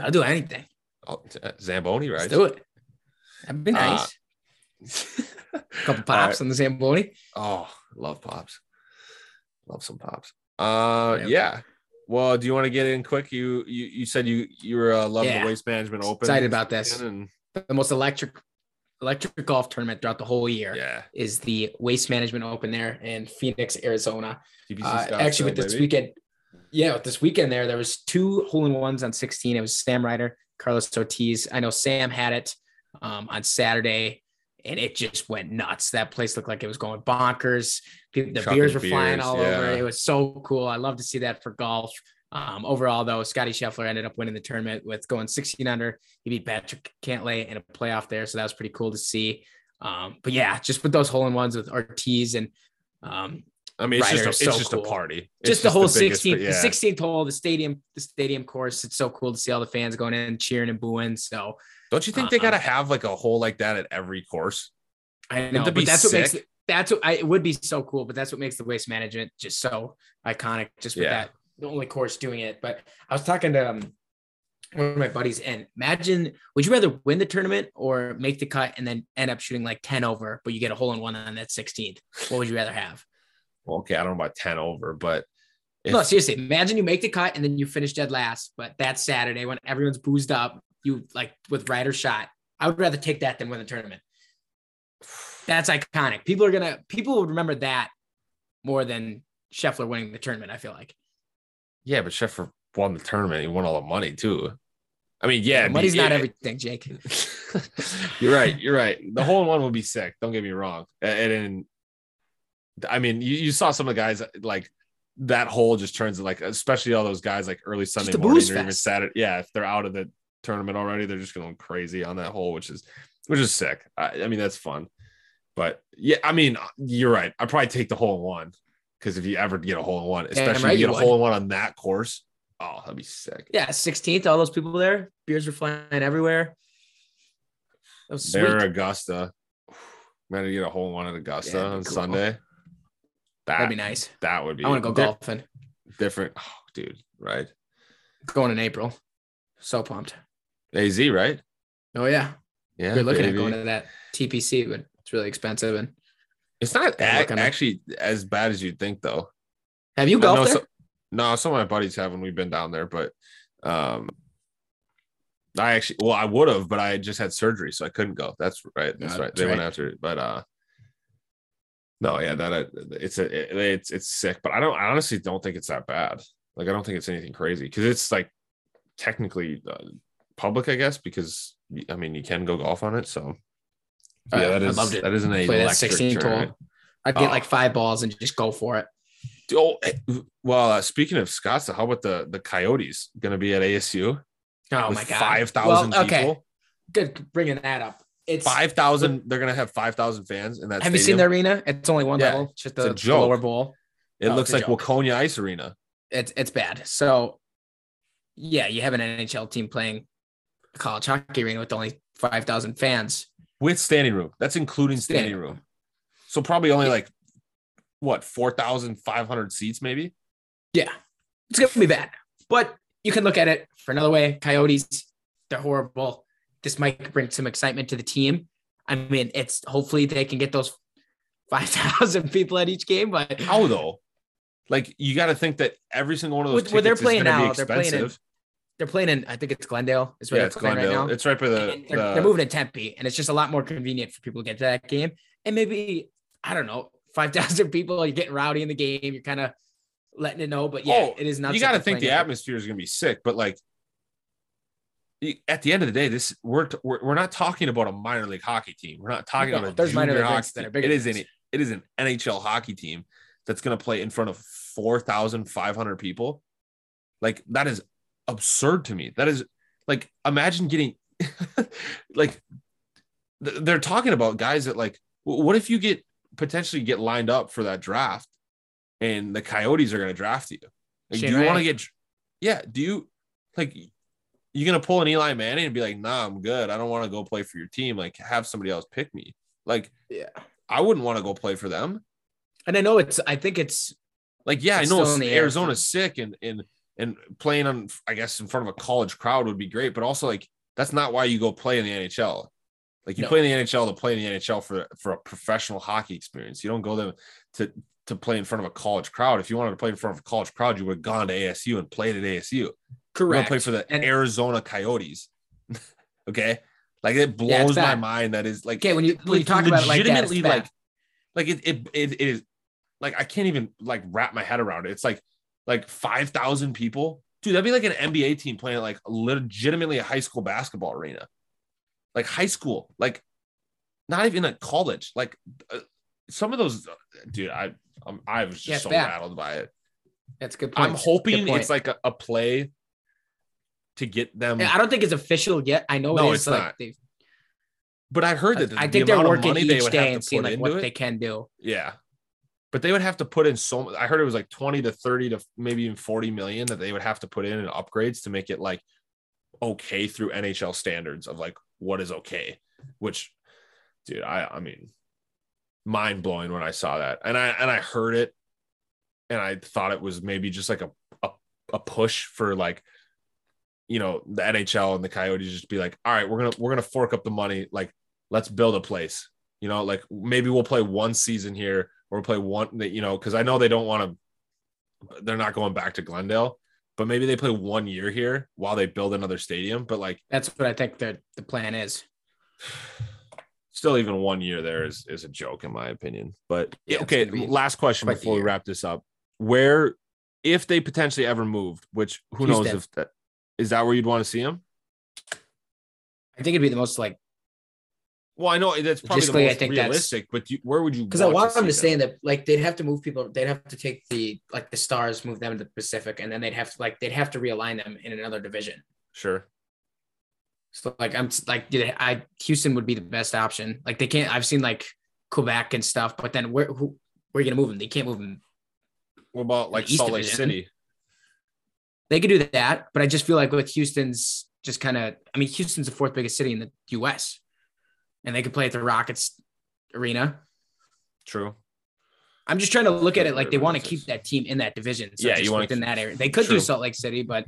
I'll do anything. Oh, Zamboni, right? Let's do it. That'd be Uh, nice. A couple pops on the Zamboni. Oh, love pops. Love some pops. Uh, Yep. yeah. Well, do you want to get in quick? You you you said you you were uh, loving Yeah. the waste management open. Excited about this. And The most electric electric golf tournament throughout the whole year yeah, is the Waste Management Open there in Phoenix, Arizona. Uh, actually, with this baby. weekend, yeah, with this weekend there, there was two hole in ones on 16. It was Sam Ryder, Carlos Ortiz. I know Sam had it um, on Saturday, and it just went nuts. That place looked like it was going bonkers. People, the beers were flying beers, all over. It was so cool. I love to see that for golf. Um, overall, though, Scottie Scheffler ended up winning the tournament with going 16 under. He beat Patrick Cantlay in a playoff there, so that was pretty cool to see. Um, but yeah, just with those hole in ones with Ortiz and um, I mean, it's Ryder just a, it's so just cool. a party. It's just the whole biggest- 16th, yeah. the 16th hole, the stadium, the stadium course. It's so cool to see all the fans going in, cheering and booing. So Don't you think they Uh, gotta have like a hole like that at every course? I know, but that's what makes it, that's what I, it would be so cool. But that's what makes the waste management just so iconic. Just with Yeah. that, the only course doing it. But I was talking to um, one of my buddies, and imagine, would you rather win the tournament or make the cut and then end up shooting like 10 over, but you get a hole in one on that 16th? What would you rather have? Well, okay, I don't know about ten over, but if, no, seriously. Imagine you make the cut and then you finish dead last, but that Saturday when everyone's boozed up, you like with Ryder shot. I would rather take that than win the tournament. That's iconic. People are gonna people will remember that more than Scheffler winning the tournament. I feel like. yeah, but Sheffer won the tournament. He won all the money too. I mean, yeah, it'd be- money's not it- everything, Jake. you're right. You're right. The hole in one would be sick. Don't get me wrong. And, and I mean, you, you saw some of the guys like that hole just turns like, especially all those guys like early Sunday morning or even. Saturday. Yeah, if they're out of the tournament already, they're just going crazy on that hole, which is which is sick. I, I mean, that's fun. But yeah, I mean, you're right. I'd probably take the hole in one because if you ever get a hole in one, especially right, if you you get a would. hole in one on that course, oh, that'd be sick. Yeah, 16th, all those people there, beers were flying everywhere. That was. There, Augusta. Man, to get a hole in one at Augusta Yeah, on cool. Sunday. That That'd be nice. That would be. I want to go golfing. Different, oh, dude. Right? Going in April. So pumped. Az, right? Oh yeah. Yeah. We're looking baby. at going to that TPC, but it's really expensive. And It's not Yeah, a- looking at- actually as bad as you'd think, though. have you golfed there? so- no, some of my buddies have when we've been down there, but um, I actually, well, I would have, but I just had surgery, so I couldn't go. That's right. That's Yeah, right. that's They went after it, but uh, no, yeah, that uh, it's a it- it's it's sick, but I don't. I honestly don't think it's that bad. Like, I don't think it's anything crazy because it's like technically uh, public, I guess, because I mean you can go golf on it. So Uh, yeah, that I'd is love to that is an play that electric 16 tournament. hole. I'd get Oh. like five balls and just go for it. Oh, eh, well, uh, speaking of Scottsdale, how about the the Coyotes going to be at ASU? Oh my god, five thousand Well, okay, people. good bringing that up. It's Five thousand. They're going to have five thousand fans in that. Have you seen the arena? It's only one Yeah, level, it's just a the, the joke. lower bowl. It Oh, looks like joke. Waconia Ice Arena. It's it's bad. So yeah, you have an NHL team playing a college hockey arena with only five thousand fans. with standing room. That's including standing, Standing room. So probably only like what four thousand five hundred seats, maybe. Yeah, it's gonna be bad. But you can look at it for another way. Coyotes, they're horrible. This might bring some excitement to the team. I mean, it's hopefully they can get those five thousand people at each game. But How though? Like you got to think that every single one of those Where- they're tickets is playing now, they're playing in- expensive. They're playing in. I think it's Glendale. Is where yeah, they're it's playing Glendale. right now. It's right by the. They're, the- they're moving to Tempe, and it's just a lot more convenient for people to get to that game. And maybe I don't know, five thousand people. You're getting rowdy in the game. You're kind of letting it know. But yeah, Oh, it is not. you got to think the atmosphere is going to be sick, but like at the end of the day, this we're we're, we're not talking about a minor league hockey team. We're not talking about a there's minor league hockey team. It is an it is an NHL hockey team that's going to play in front of four thousand five hundred people. Like that is absurd to me. That is like imagine getting like th- they're talking about guys that like w- what if you get potentially get lined up for that draft and the coyotes are going to draft you like, do you want to get yeah do you like you're gonna pull an eli manning and be like nah i'm good i don't want to go play for your team like have somebody else pick me like Yeah. i wouldn't want to go play for them And I know it's. I think it's. like yeah It's i know still in air arizona's sick and and and playing on i guess in front of a college crowd would be great but also like that's not why you go play in the nhl like you No. play in the NHL to play in the NHL for for a professional hockey experience. You don't go there to to play in front of a college crowd. If you wanted to play in front of a college crowd, you would have gone to ASU and played at ASU. Correct. play for the And- Arizona Coyotes. okay, like it Yeah, blows my bad. mind. That is like Okay, when you when you talk about it like that, like like it, it it it is like I can't even like wrap my head around it. It's like like five thousand people, dude. That'd be like an NBA team playing at like legitimately a high school basketball arena, like high school, like not even at college. Like uh, some of those, dude. I um, I was just Yeah, so bad. rattled by it. That's a good. Point. I'm hoping point. it's like a, a play to get them. Yeah, I don't think it's official yet. I know No, it is it's like not. they. but I heard that the, I the think they're working each day and seeing like what it. they can do. Yeah. But they would have to put in so I heard it was like 20 to 30 to maybe even 40 million that they would have to put in in upgrades to make it like okay through NHL standards of like what is okay, which dude, I I mean mind blowing when I saw that. And I and I heard it and I thought it was maybe just like a a, a push for like you know the NHL and the Coyotes just be like, all right, we're gonna we're gonna fork up the money, like let's build a place. You know, like maybe we'll play one season here or play one that you know, because I know they don't want to they're not going back to Glendale, but maybe they play one year here while they build another stadium. But like That's what I think the the plan is. still even one year there is is a joke in my opinion. But Yeah, okay, last question before we wrap this up. Where if they potentially ever moved, which who knows if that is that where you'd want to see them? I think it'd be the most like Well, I know that's probably the Logistically, I most think realistic, but you, where would you? because I want them to stay in the like they'd have to move people. They'd have to take the like the stars, move them to the Pacific, and then they'd have to like they'd have to realign them in another division. Sure. So like I'm like I Houston would be the best option. Like they can't. I've seen like Quebec and stuff, but then where who where are you gonna move them? They can't move them. What about like East Salt Lake Division. City? They could do that, but I just feel like with Houston's just kind of. I mean, Houston's the fourth biggest city in the U.S. and they could play at the Rockets arena. True. I'm just trying to look at it like they want to keep that team in that division. So Yeah, just you within keep- that area. They could True. do Salt Lake City, but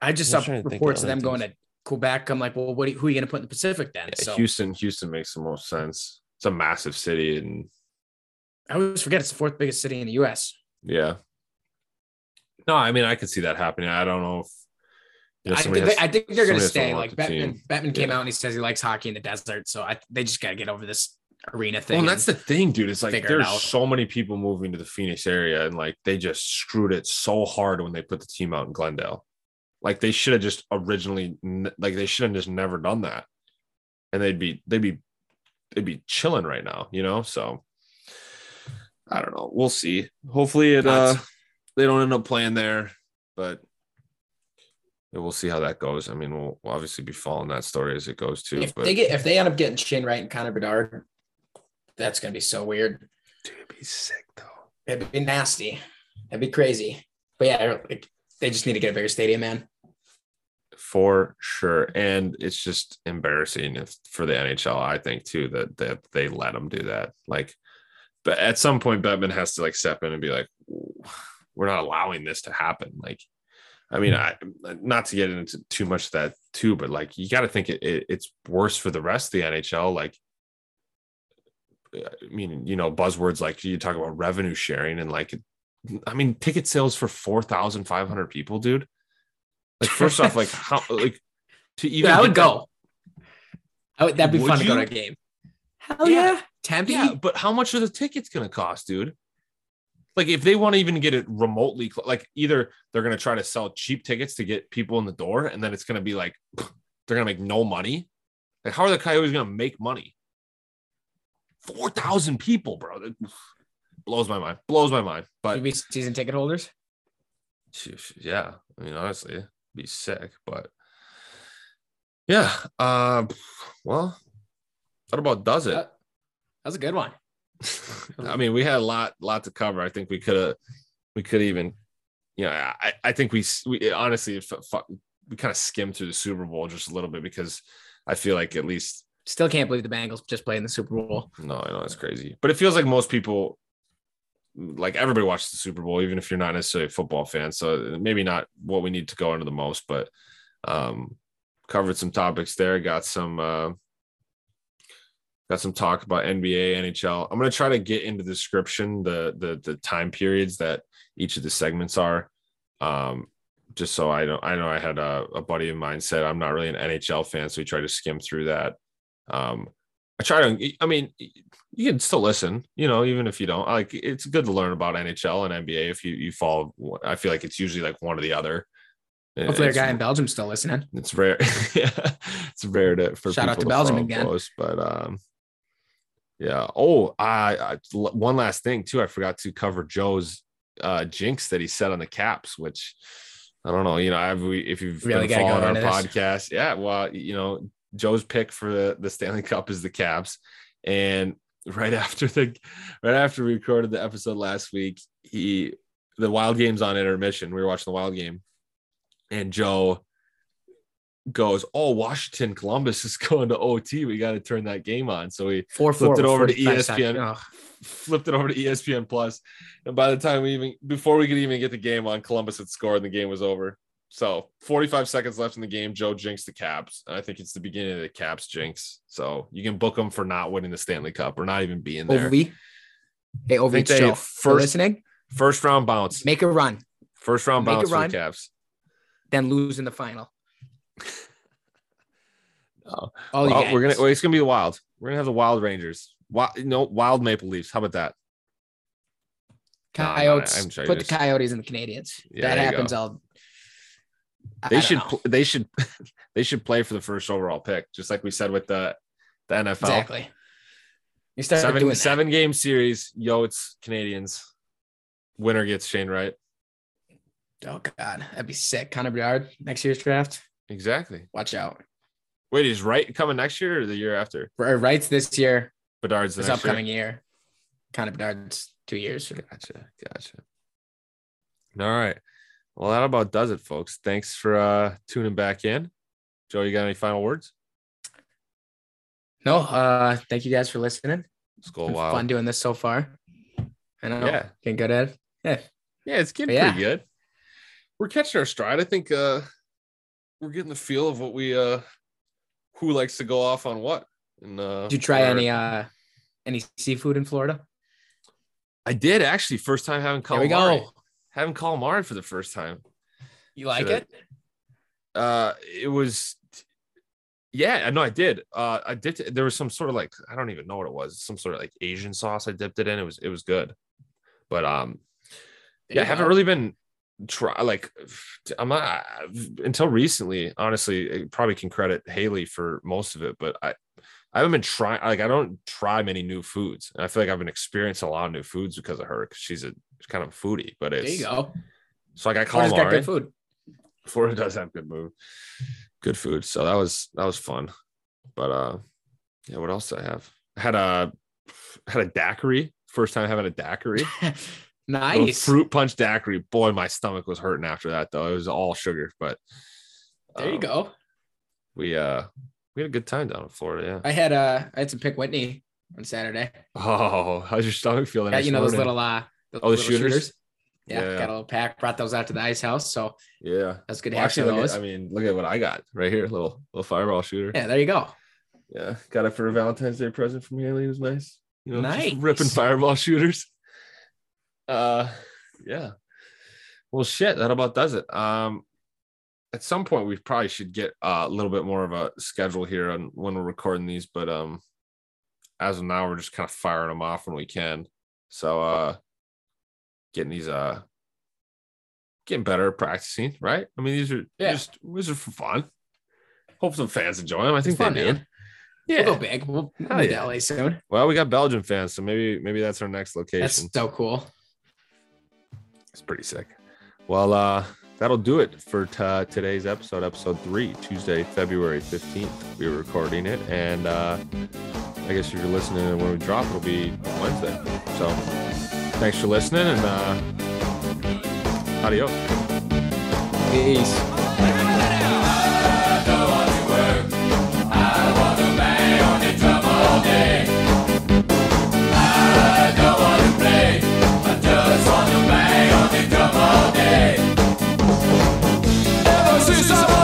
I just I'm saw of reports of them going to Quebec. I'm like, well, what? Are you, who are you going to put in the Pacific then? Yeah, so Houston, Houston makes the most sense. It's a massive city, and I always forget it's the fourth biggest city in the U.S. yeah. No, I mean I could see that happening. I don't know if know, I, think, has- I think they're going to somebody has to stay. Like Bettman. Bettman came Yeah. out and he says he likes hockey in the desert. So I, they just got to get over this arena thing. Well, and that's the thing, dude. It's like figure it there's so many people moving to the Phoenix area, and like they just screwed it so hard when they put the team out in Glendale. Like they should have just originally, like they should have just never done that, and they'd be they'd be they'd be chilling right now, you know. So I don't know. We'll see. Hopefully, it uh they don't end up playing there, but. We'll see how that goes. I mean, we'll, we'll obviously be following that story as it goes too. if but they get if they end up getting Shane Wright and Connor Bedard, that's going to be so weird. dude, it'd be sick though. It'd be nasty. It'd be crazy. But yeah, like, they just need to get a bigger stadium, man. for sure and it's just embarrassing if, for the nhl i think too that, that they let them do that like but at some point Bettman has to like step in and be like we're not allowing this to happen like i mean i not to get into too much of that too but like you got to think it, it, it's worse for the rest of the nhl like i mean you know buzzwords like you talk about revenue sharing and like i mean ticket sales for 4500 people dude like first off, like how like to even Yeah, I would get that- go. I would, that'd be Would fun to go to a game. Hell Yeah. yeah. Tempe? Yeah, but how much are the tickets gonna cost, dude? Like if they want to even get it remotely, like either they're gonna try to sell cheap tickets to get people in the door, and then it's gonna be like they're gonna make no money. Like how are the Coyotes gonna make money? Four thousand people, bro. That blows my mind. Blows my mind. But Should be season ticket holders. Yeah, I mean, honestly, it'd be sick, but yeah. Uh, well, what about does it? That, that was a good one. I mean, we had a lot, lot to cover. I think we could have, we could even, you know, I, I think we, we honestly, we kind of skimmed through the Super Bowl just a little bit because I feel like at least, Still can't believe the Bengals just playing the Super Bowl. no, I know it's crazy, but it feels like most people, like everybody watches the Super Bowl, even if you're not necessarily a football fan. So maybe not what we need to go into the most, but um, covered some topics there. Got some, uh, got some talk about NBA, NHL. I'm gonna try to get into the description the the the time periods that each of the segments are. Um, just so I know, I know I had a, a buddy of mine said I'm not really an NHL fan, so we tried to skim through that. Um, I try to, I mean, you can still listen, you know, even if you don't. Like, it's good to learn about NHL and NBA if you you follow. I feel like it's usually like one or the other. Hopefully, It's- guy in Belgium still listening. it's rare. yeah, it's rare to for Shout out to Belgium again. close, but um, yeah. Oh, I, I one last thing too. I forgot to cover Joe's uh jinx that he said on the caps, which I don't know. You know, I've, we, if you've Really been following our into this. podcast, yeah. Well, you know, Joe's pick for the the Stanley Cup is the Caps, and right after the right after we recorded the episode last week, he the Wild game's on intermission. We were watching the Wild game, and Joe goes, "Oh, Washington Columbus is going to OT. We got to turn that game on." So we Four Flipped four it over to ESPN. Flipped it over to ESPN Plus, and by the time we even before we could even get the game on, Columbus had scored and the game was over. So 45 seconds left in the game. Joe jinxed the Caps, and I think it's the beginning of the Caps jinx. So you can book them for not winning the Stanley Cup or not even being there. OV. Hey, OV, think Joe, first- for listening, First round bounce. make a run, First round make a bounce for run. the Caps. then lose in the final. No. All Well, we're gonna. Well, it's gonna be the Wild. We're gonna have the Wild Rangers. Wild, no, Wild Maple Leafs. How about that? No, Coyotes. I'm sorry, put the Coyotes and the Canadiens. Yeah, that happens. I They should. pl- They should. They should play for the first overall pick, just like we said with the the NFL. exactly. You start seven seven game series. Yo, it's Canadiens. Winner gets Shane Wright. Oh God, that'd be sick. Connor Bedard next year's draft. Exactly. Watch out. Wait, is Wright coming next year or the year after? For Wright's this year, Bedard's the this upcoming year. Kind of Bedard's two years. Gotcha. Gotcha. All right. Well, that about does it, folks. Thanks for uh tuning back in. Joe, you got any final words? No, uh, thank you guys for listening. Go Been wild. Fun doing this so far. I know. Yeah. Getting good at it. Yeah. Yeah, it's getting But yeah. pretty good. We're catching our stride. I think uh we're getting the feel of what we uh who likes to go off on what. And uh Did you try we're- any uh any seafood in Florida? I did actually first time having calamari. go. Having calamari for the first time. You like Should I- it? Uh it was yeah, no, I did. Uh I did there was some sort of like I don't even know what it was, some sort of like Asian sauce I dipped it in. It was it was good. But um There yeah, I haven't really been try like I'm not until recently. Honestly, I probably can credit Haley for most of it, but I I haven't been trying. Like I don't try many new foods, and I feel like I've been experiencing a lot of new foods because of her. Because she's a kind of a foodie, but There it's you go. so like I Florida's got good food. Florida does have good food, good food. So that was that was fun. But uh, yeah, what else did I have? I had a had a daiquiri. First time having a daiquiri. Nice. fruit punch daiquiri. Boy, my stomach was hurting after that though. It was all sugar, but There you um, go. We uh we had a good time down in Florida. Yeah. I had uh I had some Pink Whitney on Saturday. Oh, how's your stomach feeling? Got, you know those little uh those Oh, the little shooters? Yeah, Yeah. got a little pack. Brought those out to the ice house. So Yeah. that's good to Well, have actually, those. at, I mean, look at what I got right here. Little little fireball shooter. yeah, there you go. Yeah, got it for a Valentine's Day present from Haley. It was nice. You know, Nice. ripping fireball shooters. Uh, yeah. Well, shit. That about does it. Um, at some point we probably should get uh, a little bit more of a schedule here on when we're recording these, but um, as of now we're just kind of firing them off when we can. So uh, getting these uh getting better at practicing, right? I mean, these are Yeah. just these are for fun. Hope some fans enjoy them. I think fun, they man. Yeah. We'll go big. We'll move yeah. LA soon. Well, we got Belgian fans, so maybe maybe that's our next location. That's so cool. It's pretty sick. Well, uh, that'll do it for t- uh, today's episode, episode three, Tuesday, February 15th. we're recording it. And uh, I guess if you're listening when we drop, it'll be Wednesday. So thanks for listening and uh, adios. Peace. I don't wanna play, I just wanna bang come all day. Ever since I